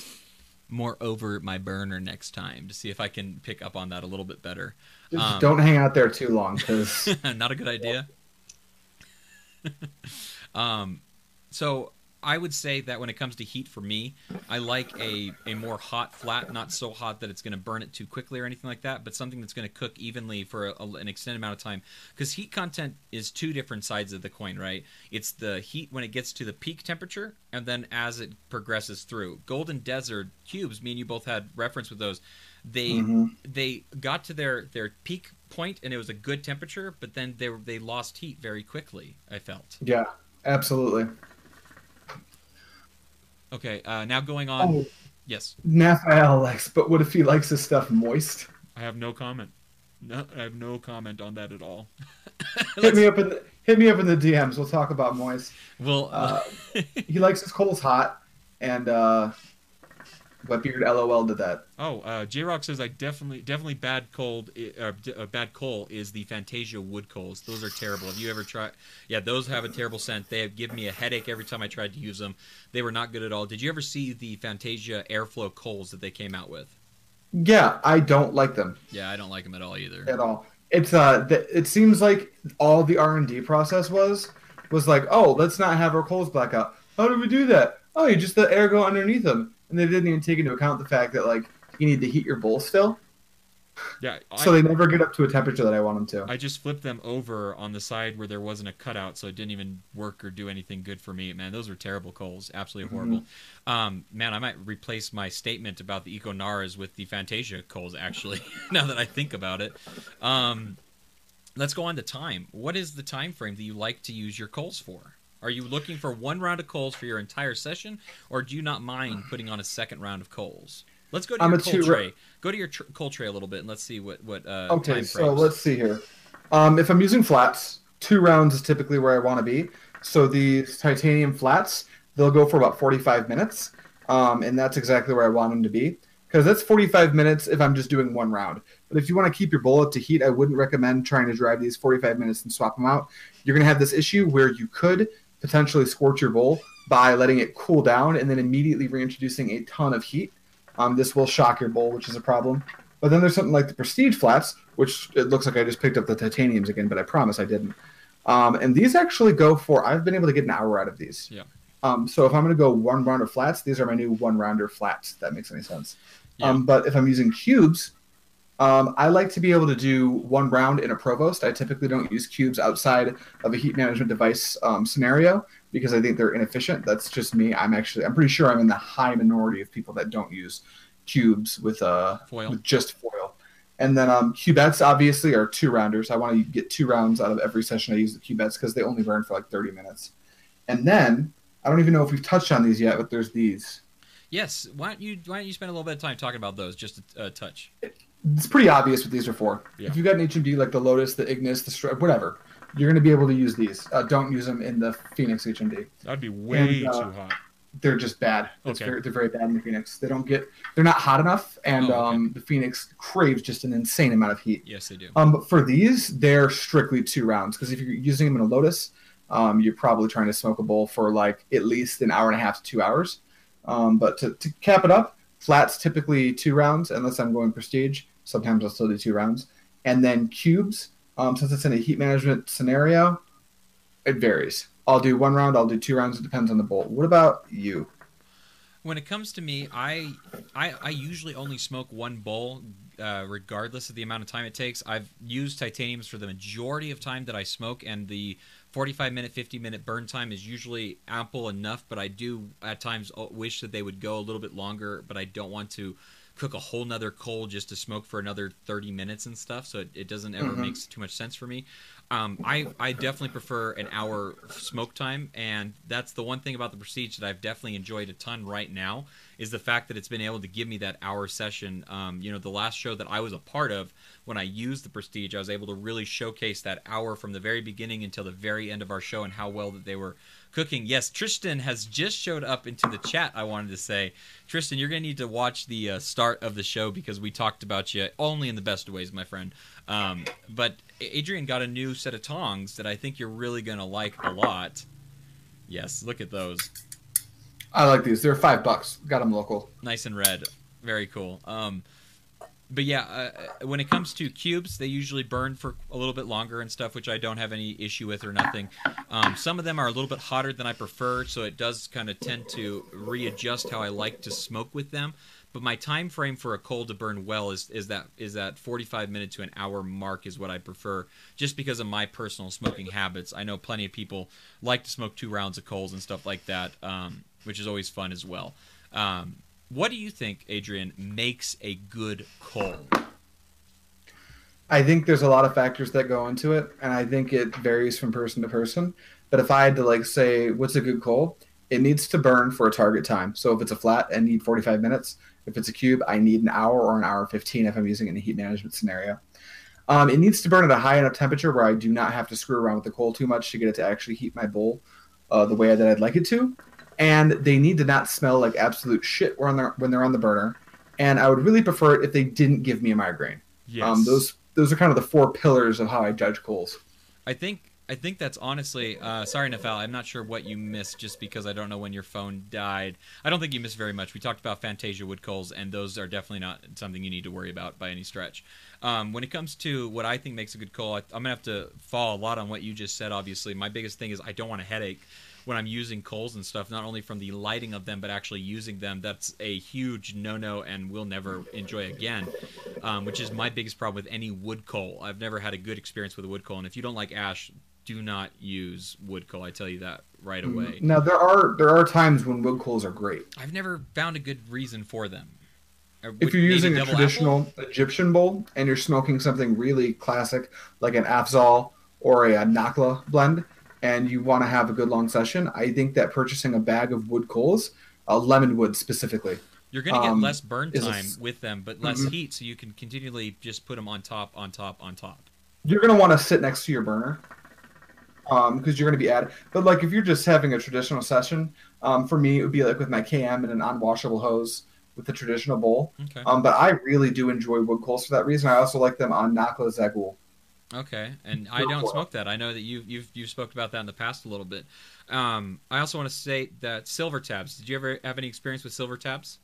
more over my burner next time to see if I can pick up on that a little bit better. Um, don't hang out there too long because [LAUGHS] Not a good idea. [LAUGHS] um, so I would say that when it comes to heat for me, I like a, a more hot flat, not so hot that it's going to burn it too quickly or anything like that, but something that's going to cook evenly for a, a- an extended amount of time. Because heat content is two different sides of the coin, right? It's the heat when it gets to the peak temperature, and then as it progresses through. Golden Desert cubes, me and you both had reference with those. They Mhm. they got to their their peak point and it was a good temperature, but then they were, they lost heat very quickly. I felt. yeah, absolutely. Okay, uh, now going on. Oh, Yes, Naphael likes, but what if he likes his stuff moist? I have no comment. No, I have no comment on that at all. [LAUGHS] Hit me up in the hit me up in the DMs. We'll talk about moist. Well, Uh, [LAUGHS] he likes his coals hot, and uh, Wetbeard LOL did that. oh, uh, J Rock says I definitely, definitely bad cold, uh, d- uh, bad coal is the Fantasia wood coals. Those are terrible. Have you ever tried? Yeah, those have a terrible scent. They have given me a headache every time I tried to use them. They were not good at all. Did you ever see the Fantasia airflow coals that they came out with? Yeah, I don't like them Yeah, I don't like them at all either. at all. It's uh, th- it seems like all the R and D process was was like, oh, let's not have our coals black out. How do we do that? Oh, you just let air go underneath them, and they didn't even take into account the fact that like you need to heat your bowl still, Yeah, [LAUGHS] I, so they never get up to a temperature that I want them to. I just flipped them over on the side where there wasn't a cutout, so it didn't even work or do anything good for me. Man, those were terrible coals. Absolutely horrible. Um, man, I might replace my statement about the Eco Naras with the Fantasia coals, actually, [LAUGHS] now that I think about it. Um, let's go on to time. What is the time frame that you like to use your coals for? Are you looking for one round of coals for your entire session, or do you not mind putting on a second round of coals? Let's go to I'm your a coal tray. Go to your tr- coal tray a little bit, and let's see what what uh, Okay, so let's see here. Um, if I'm using flats, two rounds is typically where I want to be. So these titanium flats, they'll go for about 45 minutes, um, and that's exactly where I want them to be. Because that's 45 minutes if I'm just doing one round. But if you want to keep your bullet to heat, I wouldn't recommend trying to drive these 45 minutes and swap them out. You're going to have this issue where you could potentially scorch your bowl by letting it cool down and then immediately reintroducing a ton of heat. Um, this will shock your bowl, which is a problem. But then there's something like the Prestige flats, which it looks like I just picked up the titaniums again, but I promise I didn't. Um, and these actually go for I've been able to get an hour out of these. Yeah. Um, so if I'm going to go one rounder flats, these are my new one rounder flats. If that makes any sense. Yeah. Um, but if I'm using cubes, um, I like to be able to do one round in a provost. I typically don't use cubes outside of a heat management device um, scenario because I think they're inefficient. That's just me. I'm actually I'm pretty sure I'm in the high minority of people that don't use cubes with uh Foil. with just foil. And then um, cubettes obviously are two rounders. I want to get two rounds out of every session I use the cubettes because they only burn for like 30 minutes. And then I don't even know if we've touched on these yet, but there's these. Yes. Why don't you Why don't you spend a little bit of time talking about those? Just a, a touch. It's pretty obvious what these are for. Yeah. If you've got an HMD like the Lotus, the Ignis, the Stri- whatever, you're going to be able to use these. Uh, don't use them in the Phoenix HMD. That'd be way And, uh, too hot. They're just bad. It's Okay. very, they're very bad in the Phoenix. They don't get. They're not hot enough, and Oh, okay. um, the Phoenix craves just an insane amount of heat. Yes, they do. Um, but for these, they're strictly two rounds because if you're using them in a Lotus, um, you're probably trying to smoke a bowl for like at least an hour and a half to two hours. Um, but to, to cap it up, flats typically two rounds unless I'm going prestige. Sometimes I'll still do two rounds, and then cubes. Um, since it's in a heat management scenario, it varies. I'll do one round. I'll do two rounds. It depends on the bowl. What about you? When it comes to me, I I, I usually only smoke one bowl, uh, regardless of the amount of time it takes. I've used titaniums for the majority of time that I smoke, and the 45 minute, 50 minute burn time is usually ample enough. But I do at times uh, wish that they would go a little bit longer. But I don't want to cook a whole nother coal just to smoke for another 30 minutes and stuff. So it, it doesn't ever Mhm. make too much sense for me. Um, I, I definitely prefer an hour smoke time, and that's the one thing about the Prestige that I've definitely enjoyed a ton right now is the fact that it's been able to give me that hour session. Um, you know, the last show that I was a part of, when I used the Prestige, I was able to really showcase that hour from the very beginning until the very end of our show and how well that they were cooking. Yes, Tristan has just showed up into the chat. I wanted to say, Tristan, you're gonna need to watch the uh, start of the show because we talked about you only in the best ways, my friend. Um, but Adrian got a new set of tongs that I think you're really gonna like a lot. Yes, look at those, I like these. They're five bucks. Got them local. nice and red, very cool. Um, but yeah, uh, when it comes to cubes, they usually burn for a little bit longer and stuff, which I don't have any issue with or nothing. Um, some of them are a little bit hotter than I prefer, so it does kind of tend to readjust how I like to smoke with them. But my time frame for a coal to burn well is, is that is that 45 minute to an hour mark is what I prefer, just because of my personal smoking habits. I know plenty of people like to smoke two rounds of coals and stuff like that, um, which is always fun as well. Um, what do you think, Adrian, makes a good coal? I think there's a lot of factors that go into it, and I think it varies from person to person. But if I had to like say what's a good coal, it needs to burn for a target time. So if it's a flat, I need 45 minutes. If it's a cube, I need an hour or an hour 15 if I'm using it in a heat management scenario. Um, it needs to burn at a high enough temperature where I do not have to screw around with the coal too much to get it to actually heat my bowl uh, the way that I'd like it to. And they need to not smell like absolute shit when they're when they're on the burner. And I would really prefer it if they didn't give me a migraine. Yes. Um, those those are kind of the four pillars of how I judge coals. I think I think that's honestly. Uh, sorry, Nafal. I'm not sure what you missed just because I don't know when your phone died. I don't think you missed very much. We talked about Fantasia wood coals, and those are definitely not something you need to worry about by any stretch. Um, when it comes to what I think makes a good coal, I, I'm gonna have to fall a lot on what you just said. Obviously, my biggest thing is I don't want a headache when I'm using coals and stuff. Not only from the lighting of them, but actually using them. That's a huge no-no, and we'll never enjoy again. Um, which is my biggest problem with any wood coal. I've never had a good experience with a wood coal, and if you don't like ash, do not use wood coal. I tell you that right away. Now there are there are times when wood coals are great. I've never found a good reason for them. Or If you're using a double traditional apple? Egyptian bowl and you're smoking something really classic like an Afzal or a, Nakla blend, and you want to have a good long session, I think that purchasing a bag of wood coals, uh, lemon wood specifically, you're going to get um, less burn is a time with them, but less Mhm. heat, so you can continually just put them on top, on top, on top. you're going to want to sit next to your burner um because you're going to be at but like if you're just having a traditional session um for me it would be like with my km and an unwashable hose with the traditional bowl Okay. um but i really do enjoy wood coals for that reason i also like them on nakla Zaghloul Okay, and I don't smoke that. I know that you've you've you've spoke about that in the past a little bit. Um, I also want to state that silver tabs. Did you ever have any experience with silver tabs?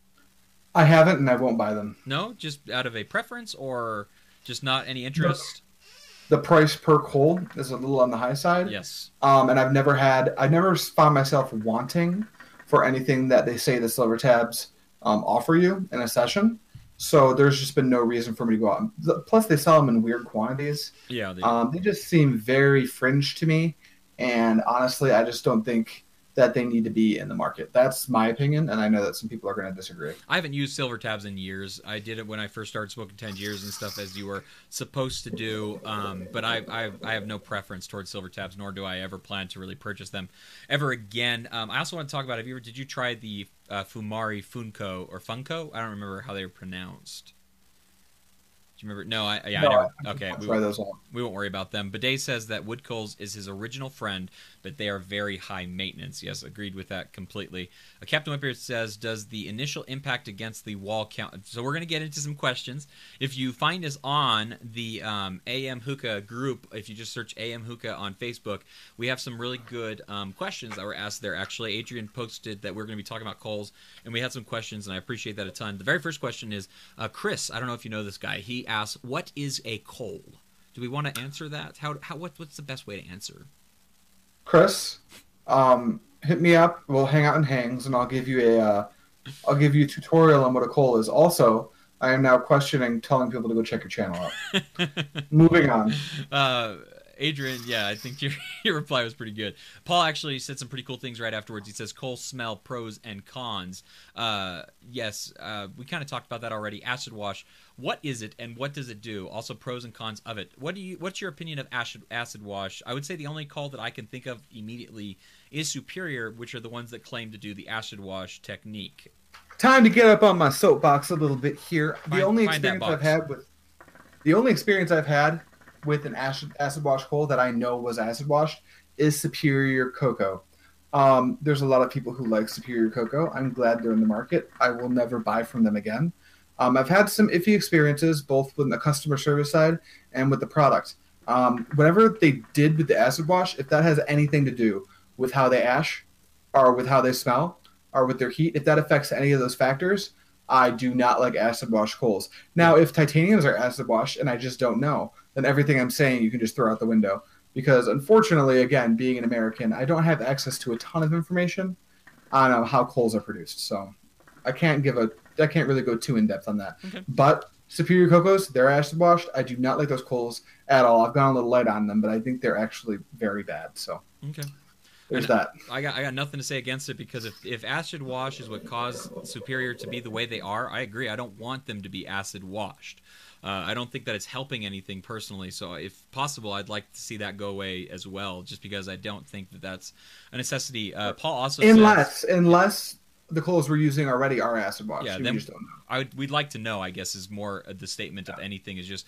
i haven't and i won't buy them No, just out of a preference or just not any interest. the price per coal is a little on the high side Yes. um and i've never had i've never found myself wanting for anything that they say the silver tabs um, offer you in a session so there's just been no reason for me to go out The- plus they sell them in weird quantities Yeah. They, Um, they just seem very fringe to me, and honestly, I just don't think that they need to be in the market. That's my opinion, and I know that some people are going to disagree. I haven't used silver tabs in years. I did it when I first started smoking ten years and stuff, as you were supposed to do. Um, but I, I, I have no preference towards silver tabs, nor do I ever plan to really purchase them ever again. Um, I also want to talk about. Have you ever? Did you try the uh, Fumari Funko or Funko? I don't remember how they were pronounced. Do you remember? No, I yeah, No, I never. I- Okay, we, out. we won't worry about them. Bidet says that wood coals is his original friend, but they are very high maintenance. Yes, agreed with that completely. Uh, Captain Whipper says, does the initial impact against the wall count? So we're going to get into some questions. If you find us on the um, AM Hookah group, if you just search AM Hookah on Facebook, we have some really good um, questions that were asked there. Actually, Adrian posted that we're going to be talking about coals, and we had some questions, and I appreciate that a ton. The very first question is uh, Chris. I don't know if you know this guy. He asks, "What is a coal?" Do we want to answer that? How, how what, what's the best way to answer? Chris, um, hit me up. We'll hang out in hangs, and I'll give you a, uh, I'll give you a tutorial on what a coal is. Also, I am now questioning telling people to go check your channel out. [LAUGHS] Moving on. Uh, Adrian, yeah, I think [LAUGHS] your your reply was pretty good. Paul actually said some pretty cool things right afterwards. He says coal smell pros and cons. Uh, yes, uh, we kind of talked about that already. Acid wash. What is it and what does it do? Also pros and cons of it. What do you? What's your opinion of acid acid wash? I would say the only call that I can think of immediately is Superior, which are the ones that claim to do the acid wash technique. Time to get up on my soapbox a little bit here. The Find- only experience I've had with the only experience I've had with an acid acid wash coal that I know was acid washed is Superior Cocoa. Um, there's a lot of people who like Superior Cocoa. I'm glad they're in the market. I will never buy from them again. Um, I've had some iffy experiences both with the customer service side and with the product. Um, whatever they did with the acid wash, if that has anything to do with how they ash or with how they smell or with their heat, if that affects any of those factors, I do not like acid wash coals. Now, if titaniums are acid washed and I just don't know, then everything I'm saying you can just throw out the window. Because unfortunately, again, being an American, I don't have access to a ton of information on uh, how coals are produced. So I can't give a, I can't really go too in depth on that. Okay. But Superior Cocos, they're acid washed. I do not like those coals at all. I've gone a little light on them, but I think they're actually very bad. So Okay. there's And that. I got I got nothing to say against it because if if acid wash is what caused Superior to be the way they are, I agree. I don't want them to be acid washed. Uh, I don't think that it's helping anything personally. So if possible, I'd like to see that go away as well, just because I don't think that that's a necessity. Uh, Paul also says, Unless unless the clothes we're using already are acid wash. Yeah, we then- just don't know. I would, we'd like to know. I guess is more the statement of anything is just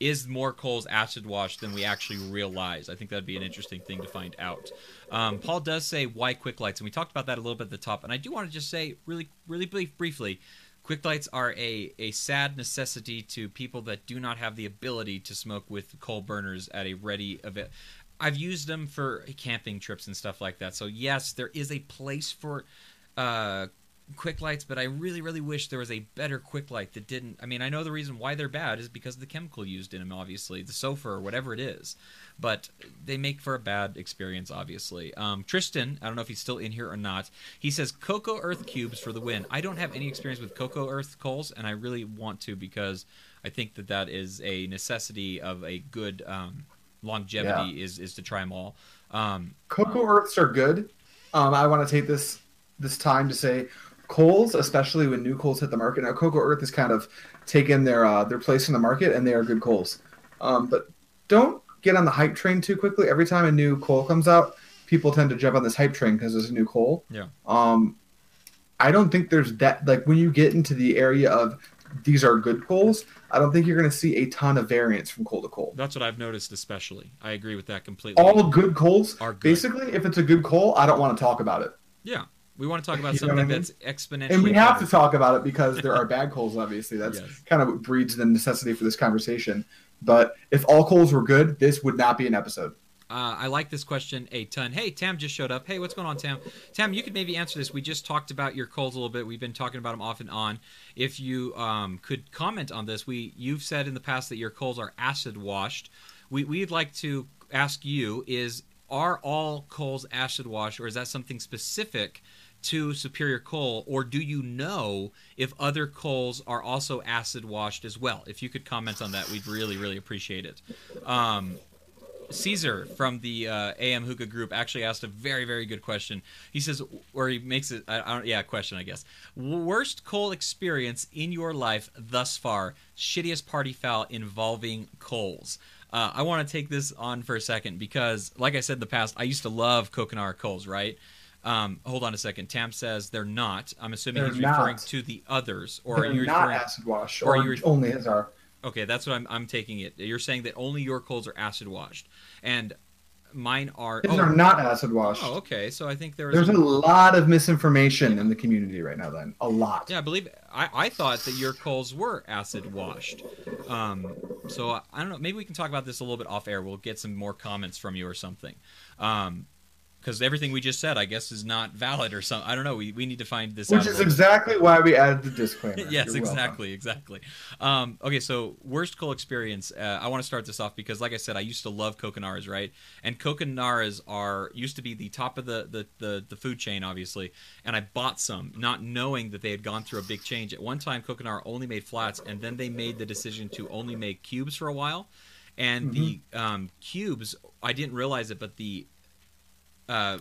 is more coals acid washed than we actually realize. I think that'd be an interesting thing to find out. Um, Paul does say why quick lights, and we talked about that a little bit at the top. And I do want to just say really, really brief, briefly. Quick lights are a, a sad necessity to people that do not have the ability to smoke with coal burners at a ready event. I've used them for camping trips and stuff like that. So yes, there is a place for uh, quick lights, but I really, really wish there was a better quick light that didn't. I mean, I know the reason why they're bad is because of the chemical used in them, obviously, the sulfur or whatever it is. But they make for a bad experience, obviously. Um, Tristan, I don't know if he's still in here or not. He says Cocoa Earth cubes for the win. I don't have any experience with Cocoa Earth coals, and I really want to because I think that that is a necessity of a good um, longevity is is to try them all. Um, Cocoa Earths are good. Um, I want to take this this time to say coals, especially when new coals hit the market. Now, Cocoa Earth has kind of taken their uh, their place in the market, and they are good coals. Um, but don't get on the hype train too quickly. Every time a new coal comes out, people tend to jump on this hype train because there's a new coal. Yeah. Um, I don't think there's that like when you get into the area of these are good coals. I don't think you're going to see a ton of variance from coal to coal. that's what I've noticed, especially. I agree with that completely. All good coals Are good. basically. If it's a good coal, I don't want to talk about it. Yeah, we want to talk [LAUGHS] about You something I mean? that's exponentially. and we have to talk about it because there are bad coals obviously that's Yes. kind of what breeds the necessity for this conversation but if all coals were good this would not be an episode Uh, I like this question a ton. Hey, Tam just showed up. Hey, what's going on, Tam? Tam, you could maybe answer this. We just talked about your coals a little bit. We've been talking about them off and on. If you um, could comment on this, we you've said in the past that your coals are acid washed. We we'd like to ask you: Is are all coals acid washed, or is that something specific? To superior coal, or do you know if other coals are also acid washed as well? If you could comment on that, we'd really, really appreciate it. Um, Caesar from the uh, AM Hookah group actually asked a very, very good question. He says, or he makes it, I, I yeah, question, I guess. Worst coal experience in your life thus far? Shittiest party foul involving coals. Uh, I want to take this on for a second because, like I said in the past, I used to love Coconara coals, right? Um, hold on a second. Tam says they're not. I'm assuming They're he's referring to the others, or or are you not referring? acid wash or or, you- only his are Okay, that's what I'm, I'm taking it. You're saying that only your coals are acid washed, and mine are. his oh, are not acid washed oh, okay. So I think there there's a lot of misinformation in the community right now then a lot yeah, I believe I, I thought that your coals were acid washed. Um, so I, I don't know. Maybe we can talk about this a little bit off air. We'll get some more comments from you or something. Um, because everything we just said, I guess, is not valid or something. I don't know. We, we need to find this out. which is exactly why we added the disclaimer [LAUGHS] yes, You're welcome. exactly, exactly. Um, okay, so worst coal experience. Uh, I want to start this off because, like I said, I used to love coconaras, right? And coconaras are used to be the top of the, the, the, the food chain, obviously. And I bought some, not knowing that they had gone through a big change. At one time, coconara only made flats, and then they made the decision to only make cubes for a while. And the um, cubes, I didn't realize it, but the uh,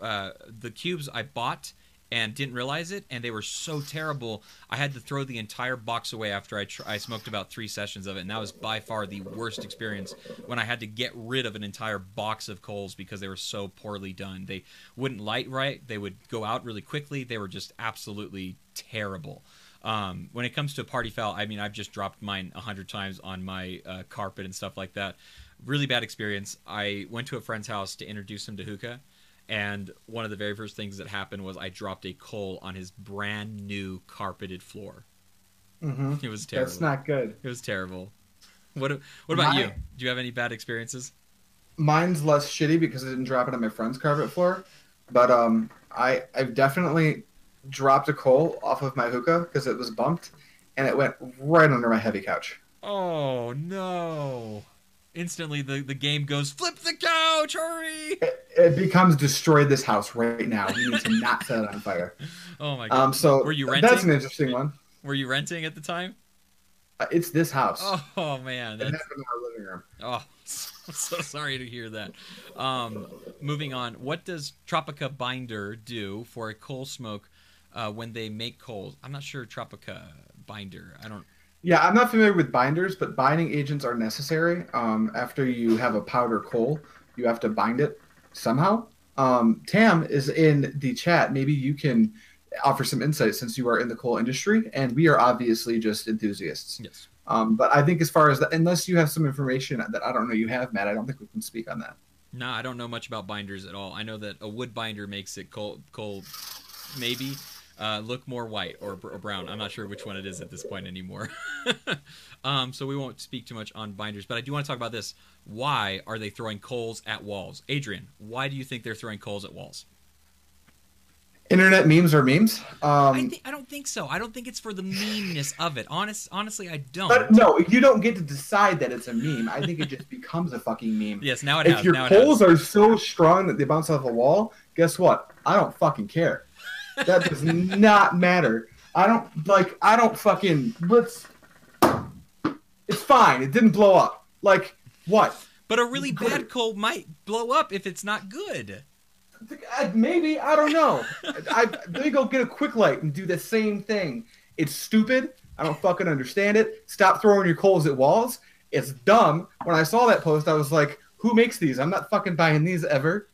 uh, the cubes I bought and didn't realize it, and they were so terrible. I had to throw the entire box away after I tr- I smoked about three sessions of it, and that was by far the worst experience when I had to get rid of an entire box of coals because they were so poorly done. They wouldn't light right. They would go out really quickly. They were just absolutely terrible. Um, when it comes to a party foul, I mean, I've just dropped mine a hundred times on my uh, carpet and stuff like that. Really bad experience. I went to a friend's house to introduce him to hookah, and one of the very first things that happened was I dropped a coal on his brand new carpeted floor. Mhm. It was terrible. that's not good It was terrible. What What about My- you? Do you have any bad experiences? mine's less shitty because I didn't drop it on my friend's carpet floor. But um, I I've definitely dropped a coal off of my hookah because it was bumped, and it went right under my heavy couch. Oh no! Instantly, the the game goes flip the couch. Hurry! It, it becomes destroy this house right now. You need to not set it on fire. [LAUGHS] Oh my god! Um, so Were you renting That's an interesting one. Were you renting at the time? Uh, It's this house. Oh man, that's in our living room. oh [LAUGHS] so sorry to hear that. Um, moving on, what does tapioca binder do for a coal smoke uh, when they make coals? I'm not sure tapioca binder. I don't. Yeah, I'm not familiar with binders, but binding agents are necessary. Um, after you have a powder coal, you have to bind it somehow. Um, Tam is in the chat. Maybe you can offer some insight since you are in the coal industry, and we are obviously just enthusiasts. Yes. Um, but I think as far as that, unless you have some information that I don't know you have, Matt, I don't think we can speak on that. No, I don't know much about binders at all. I know that a wood binder makes it coal, coal maybe uh, look more white or, or, brown. I'm not sure which one it is at this point anymore. [LAUGHS] um, so we won't speak too much on binders, but I do want to talk about this. Why are they throwing coals at walls? Adrian, why do you think they're throwing coals at walls? Internet memes are memes. Um, I, th- I don't think so. I don't think it's for the memeness of it. Honest, honestly, I don't. But no, you don't get to decide that it's a meme. I think it just [LAUGHS] becomes a fucking meme. Yes, now it if has. your now poles are so strong that they bounce off a wall, guess what? I don't fucking care. That does not matter. I don't like. I don't fucking. Let's. It's fine. It didn't blow up. Like what? But a really bad coal might blow up if it's not good. Uh, maybe I don't know. I, let me go get a quick light and do the same thing. It's stupid. I don't fucking understand it. Stop throwing your coals at walls. It's dumb. When I saw that post, I was like, "Who makes these? I'm not fucking buying these ever."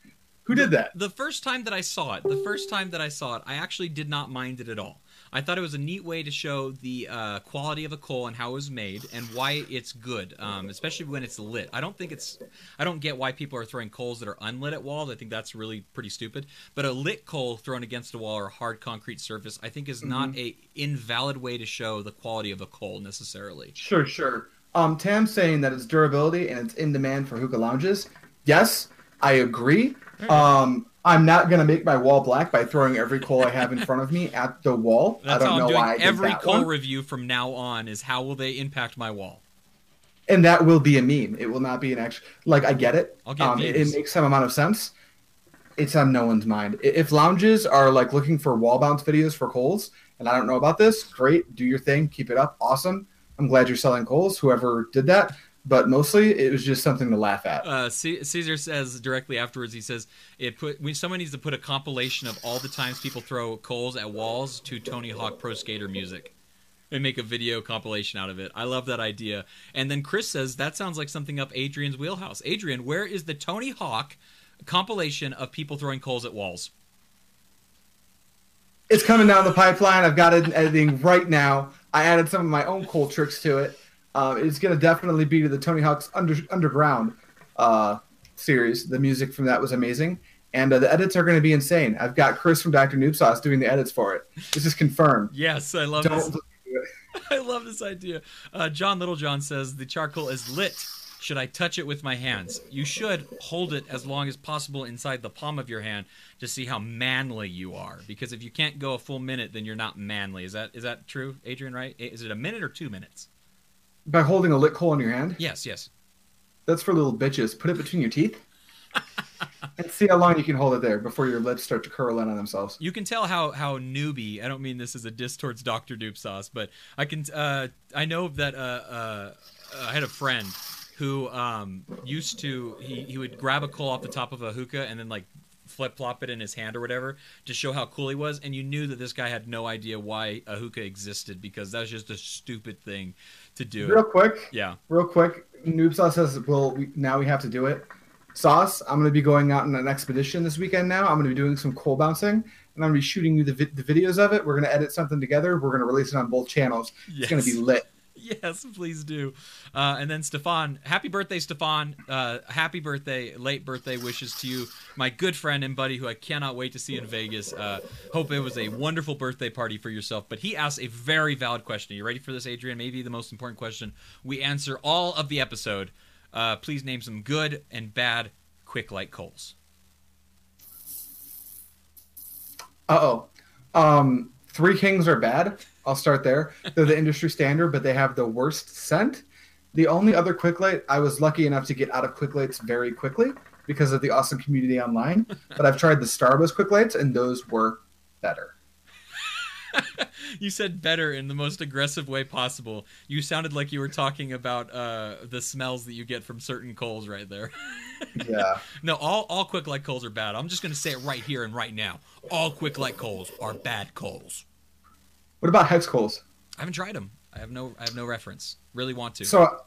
Who did that? The first time that I saw it, the first time that I saw it, I actually did not mind it at all. I thought it was a neat way to show the uh, quality of a coal and how it was made and why it's good, um, especially when it's lit. I don't think it's, I don't get why people are throwing coals that are unlit at walls. I think that's really pretty stupid. But a lit coal thrown against a wall or a hard concrete surface, I think is mm-hmm. not a invalid way to show the quality of a coal necessarily. Sure, sure. Um, Tam's saying that it's durability and it's in demand for hookah lounges. Yes, I agree. Um, I'm not gonna make my wall black by throwing every coal I have in front of me [LAUGHS] at the wall. That's I don't know doing every coal one. review from now on. Is how will they impact my wall? And that will be a meme. It will not be an actual. Like I get it. I'll get um, it, it, makes some amount of sense. It's on no one's mind. If lounges are like looking for wall bounce videos for coals, and I don't know about this, great. Do your thing. Keep it up. Awesome. I'm glad you're selling coals. Whoever did that but mostly it was just something to laugh at. Uh, C- Caesar says directly afterwards. He says it put when someone needs to put a compilation of all the times people throw coals at walls to Tony Hawk Pro Skater music. And make a video compilation out of it. I love that idea. And then Chris says that sounds like something up Adrian's wheelhouse. Adrian, where is the Tony Hawk compilation of people throwing coals at walls? It's coming down the pipeline. I've got it in editing right now. I added some of my own cool tricks to it. Uh, it's going to definitely be to the Tony Hawk's under, Underground uh, series. The music from that was amazing. And uh, the edits are going to be insane. I've got Chris from Dr. Noob Sauce doing the edits for it. This is confirmed. yes, I love Don't this. [LAUGHS] I love this idea. Uh, John Littlejohn says the charcoal is lit. Should I touch it with my hands? You should hold it as long as possible inside the palm of your hand to see how manly you are. Because if you can't go a full minute, then you're not manly. Is that is that true, Adrian? Right? Is it a minute or two minutes? By holding a lit coal in your hand? Yes, yes. That's for little bitches. Put it between your teeth. [LAUGHS] and see how long you can hold it there before your lips start to curl in on themselves. You can tell how how newbie. I don't mean this as a diss towards Doctor Noob Sauce, but I can. Uh, I know that uh, uh, I had a friend who um, used to he, he would grab a coal off the top of a hookah and then like flip flop it in his hand or whatever to show how cool he was, and you knew that this guy had no idea why a hookah existed because that was just a stupid thing to do. Real quick, yeah. Real quick, Noob Sauce says, "Well, we, now we have to do it." Sauce, I'm going to be going out on an expedition this weekend. Now I'm going to be doing some coal bouncing, and I'm going to be shooting you the, vi- the videos of it. We're going to edit something together. We're going to release it on both channels. Yes. It's going to be lit. [LAUGHS] yes, please do. Uh, and then Stefan, happy birthday, Stefan. Uh, happy birthday, late birthday wishes to you, my good friend and buddy who I cannot wait to see in Vegas. Uh, hope it was a wonderful birthday party for yourself. But he asked a very valid question. Are you ready for this, Adrian? Maybe the most important question we answer all of the episode. Uh, please name some good and bad quick light coals. Uh oh. Um, Three Kings are bad. I'll start there. They're the [LAUGHS] industry standard, but they have the worst scent. The only other quick light I was lucky enough to get out of quick lights very quickly because of the awesome community online. But I've tried the Starbucks quick lights, and those were better. [LAUGHS] you said better in the most aggressive way possible. You sounded like you were talking about uh, the smells that you get from certain coals right there. [LAUGHS] yeah. No, all all quick light coals are bad. I'm just gonna say it right here and right now. All quick light coals are bad coals. What about hex coals? I haven't tried them. I have no I have no reference. Really want to. So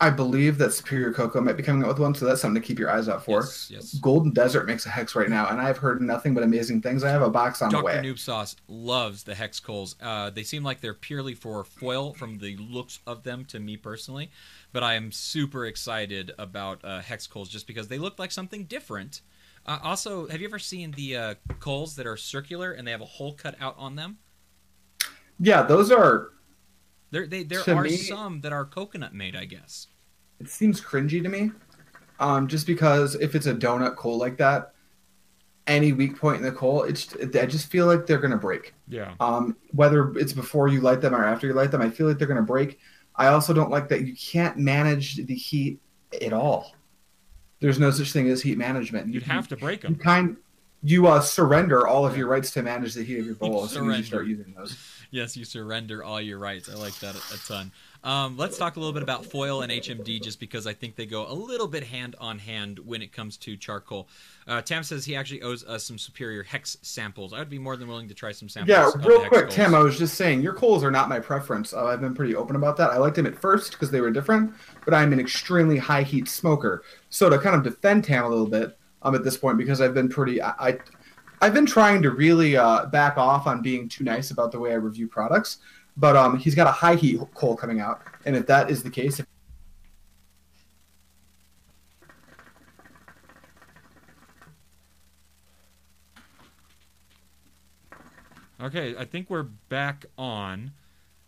I believe that Superior Cocoa might be coming out with one, so that's something to keep your eyes out for. Yes, yes. Golden Desert makes a hex right now, and I've heard nothing but amazing things. I have a box on the Dr. way. Noob Sauce loves the hex coals. Uh, they seem like they're purely for foil from the looks of them to me personally, but I am super excited about uh, hex coals just because they look like something different. Uh, also, have you ever seen the uh, coals that are circular and they have a hole cut out on them? Yeah, those are. There, they, there are me- some that are coconut made, I guess. It seems cringy to me, um, just because if it's a donut coal like that, any weak point in the coal, it's I just feel like they're gonna break. Yeah. Um, whether it's before you light them or after you light them, I feel like they're gonna break. I also don't like that you can't manage the heat at all. There's no such thing as heat management. You'd have to break them. you kind you uh, surrender all of your rights to manage the heat of your bowl as soon as you start using those. Yes, you surrender all your rights. I like that a, a ton. Um, let's talk a little bit about foil and HMD, just because I think they go a little bit hand on hand when it comes to charcoal. Uh, Tam says he actually owes us some superior hex samples. I would be more than willing to try some samples. Yeah, real quick, coals. Tim. I was just saying your coals are not my preference. Uh, I've been pretty open about that. I liked them at first because they were different, but I'm an extremely high heat smoker. So to kind of defend Tam a little bit, um, at this point because I've been pretty, I, I I've been trying to really uh, back off on being too nice about the way I review products. But um, he's got a high heat coal coming out, and if that is the case, if Okay, I think we're back on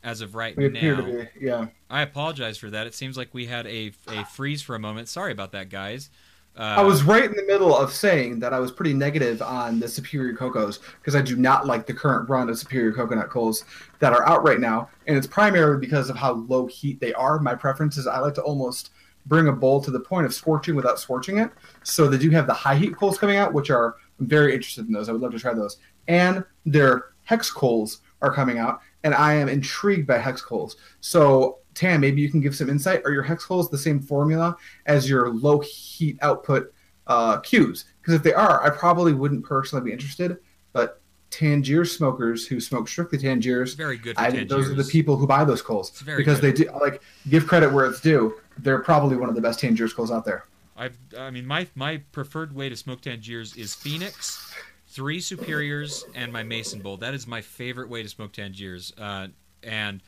as of right we now. be, yeah. I apologize for that. It seems like we had a, a freeze for a moment. Sorry about that, guys. Uh, I was right in the middle of saying that I was pretty negative on the Superior Cocos because I do not like the current run of Superior Coconut Coals that are out right now, and it's primarily because of how low heat they are. My preference is I like to almost bring a bowl to the point of scorching without scorching it. So they do have the high heat coals coming out, which are I'm very interested in those. I would love to try those, and their hex coals are coming out, and I am intrigued by hex coals. So Tam, maybe you can give some insight. Are your hex coals the same formula as your low heat output uh, cues? Because if they are, I probably wouldn't personally be interested. But Tangier smokers who smoke strictly Tangiers, very good for I think those are the people who buy those coals It's very because good. they do like give credit where it's due. They're probably one of the best Tangiers coals out there. I I mean my my preferred way to smoke Tangiers is Phoenix, three Superiors, and my Mason Bowl. That is my favorite way to smoke Tangiers. Uh, and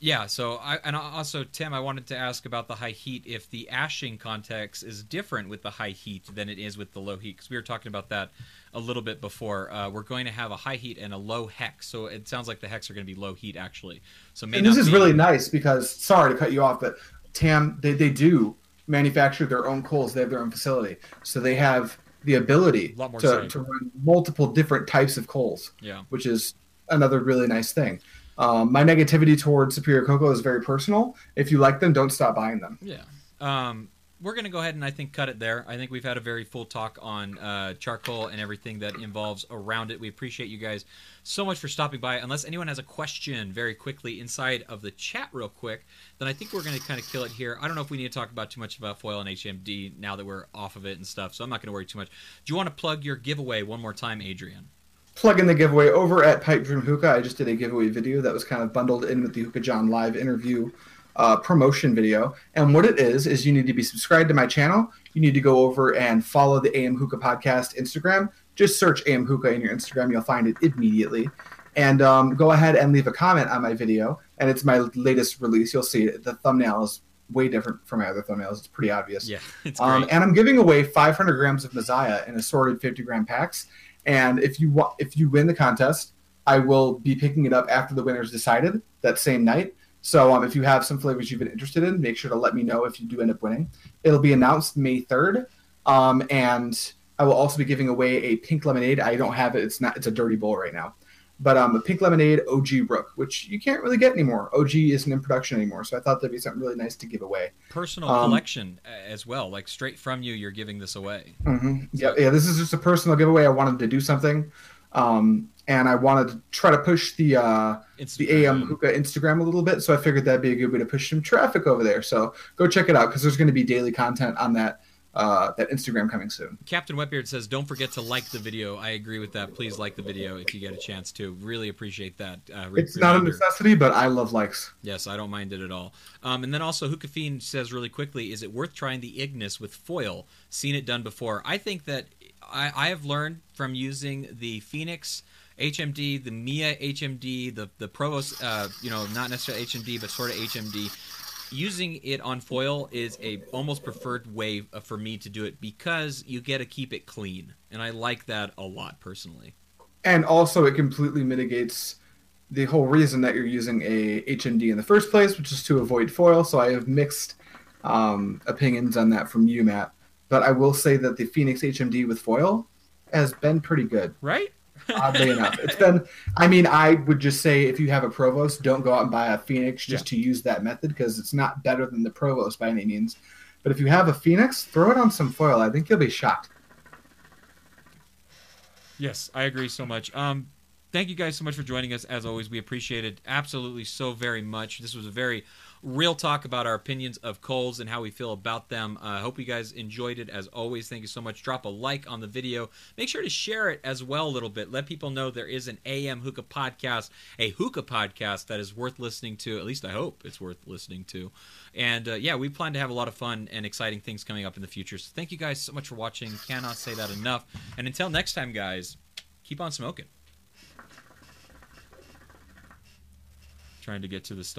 yeah, so I and also Tim, I wanted to ask about the high heat. If the ashing context is different with the high heat than it is with the low heat, because we were talking about that a little bit before. Uh, we're going to have a high heat and a low hex, so it sounds like the hex are going to be low heat actually. So may And this is be- really nice because sorry to cut you off, but Tam they, they do manufacture their own coals. They have their own facility, so they have the ability A lot more to, to run multiple different types of coals, yeah. which is another really nice thing. Um, my negativity towards Superior Cocoa is very personal. If you like them, don't stop buying them. Yeah. Um, we're going to go ahead and I think cut it there. I think we've had a very full talk on uh, charcoal and everything that involves around it. We appreciate you guys so much for stopping by. Unless anyone has a question very quickly inside of the chat, real quick, then I think we're going to kind of kill it here. I don't know if we need to talk about too much about foil and HMD now that we're off of it and stuff, so I'm not going to worry too much. Do you want to plug your giveaway one more time, Adrian? Plug in the giveaway over at Pipe Dream Hookah. I just did a giveaway video that was kind of bundled in with the Hookah John live interview uh, promotion video. And what it is is you need to be subscribed to my channel. You need to go over and follow the AM Hookah podcast Instagram. Just search AM Hookah in your Instagram. You'll find it immediately. And um, go ahead and leave a comment on my video. And it's my latest release. You'll see it. The thumbnail is way different from my other thumbnails. It's pretty obvious. Yeah, [LAUGHS] it's great. Um, and I'm giving away 500 grams of Messiah in assorted 50 gram packs. And if you want, if you win the contest, I will be picking it up after the winner's decided that same night. So um, if you have some flavors you've been interested in, make sure to let me know if you do end up winning. It'll be announced May 3rd. Um, and I will also be giving away a pink lemonade. I don't have it. It's not. It's a dirty bowl right now. But um, a pink lemonade OG Rook, which you can't really get anymore. OG isn't in production anymore, so I thought that'd be something really nice to give away. Personal um, collection as well, like straight from you, you're giving this away. hmm Yeah, yeah. This is just a personal giveaway. I wanted to do something, um, and I wanted to try to push the uh, the AM Hookah Instagram a little bit. So I figured that'd be a good way to push some traffic over there. So go check it out because there's going to be daily content on that uh, that Instagram coming soon. Captain Wetbeard says, "Don't forget to like the video." I agree with that. Please like the video if you get a chance to. Really appreciate that. Uh, it's not a necessity, but I love likes. Yes, I don't mind it at all. Um, and then also, Hookafine says really quickly, "Is it worth trying the Ignis with foil? Seen it done before. I think that I, I have learned from using the Phoenix." HMD, the Mia HMD, the the Provost, uh, you know, not necessarily HMD, but sort of HMD using it on foil is a almost preferred way for me to do it because you get to keep it clean, and I like that a lot personally. And also, it completely mitigates the whole reason that you're using a HMD in the first place, which is to avoid foil. So I have mixed um, opinions on that from you, Matt. But I will say that the Phoenix HMD with foil has been pretty good. Right? Oddly enough. It's been, I mean, I would just say if you have a Provost, don't go out and buy a Phoenix just yeah. to use that method because it's not better than the Provost by any means. But if you have a Phoenix, throw it on some foil. I think you'll be shocked. Yes, I agree so much. Um, thank you guys so much for joining us. As always, we appreciate it absolutely so very much. This was a very real talk about our opinions of coals and how we feel about them. I uh, hope you guys enjoyed it as always. Thank you so much. Drop a like on the video. Make sure to share it as well a little bit. Let people know there is an AM Hookah podcast, a Hookah podcast that is worth listening to. At least I hope it's worth listening to. And uh, yeah, we plan to have a lot of fun and exciting things coming up in the future. So thank you guys so much for watching. Cannot say that enough. And until next time, guys, keep on smoking. Trying to get to the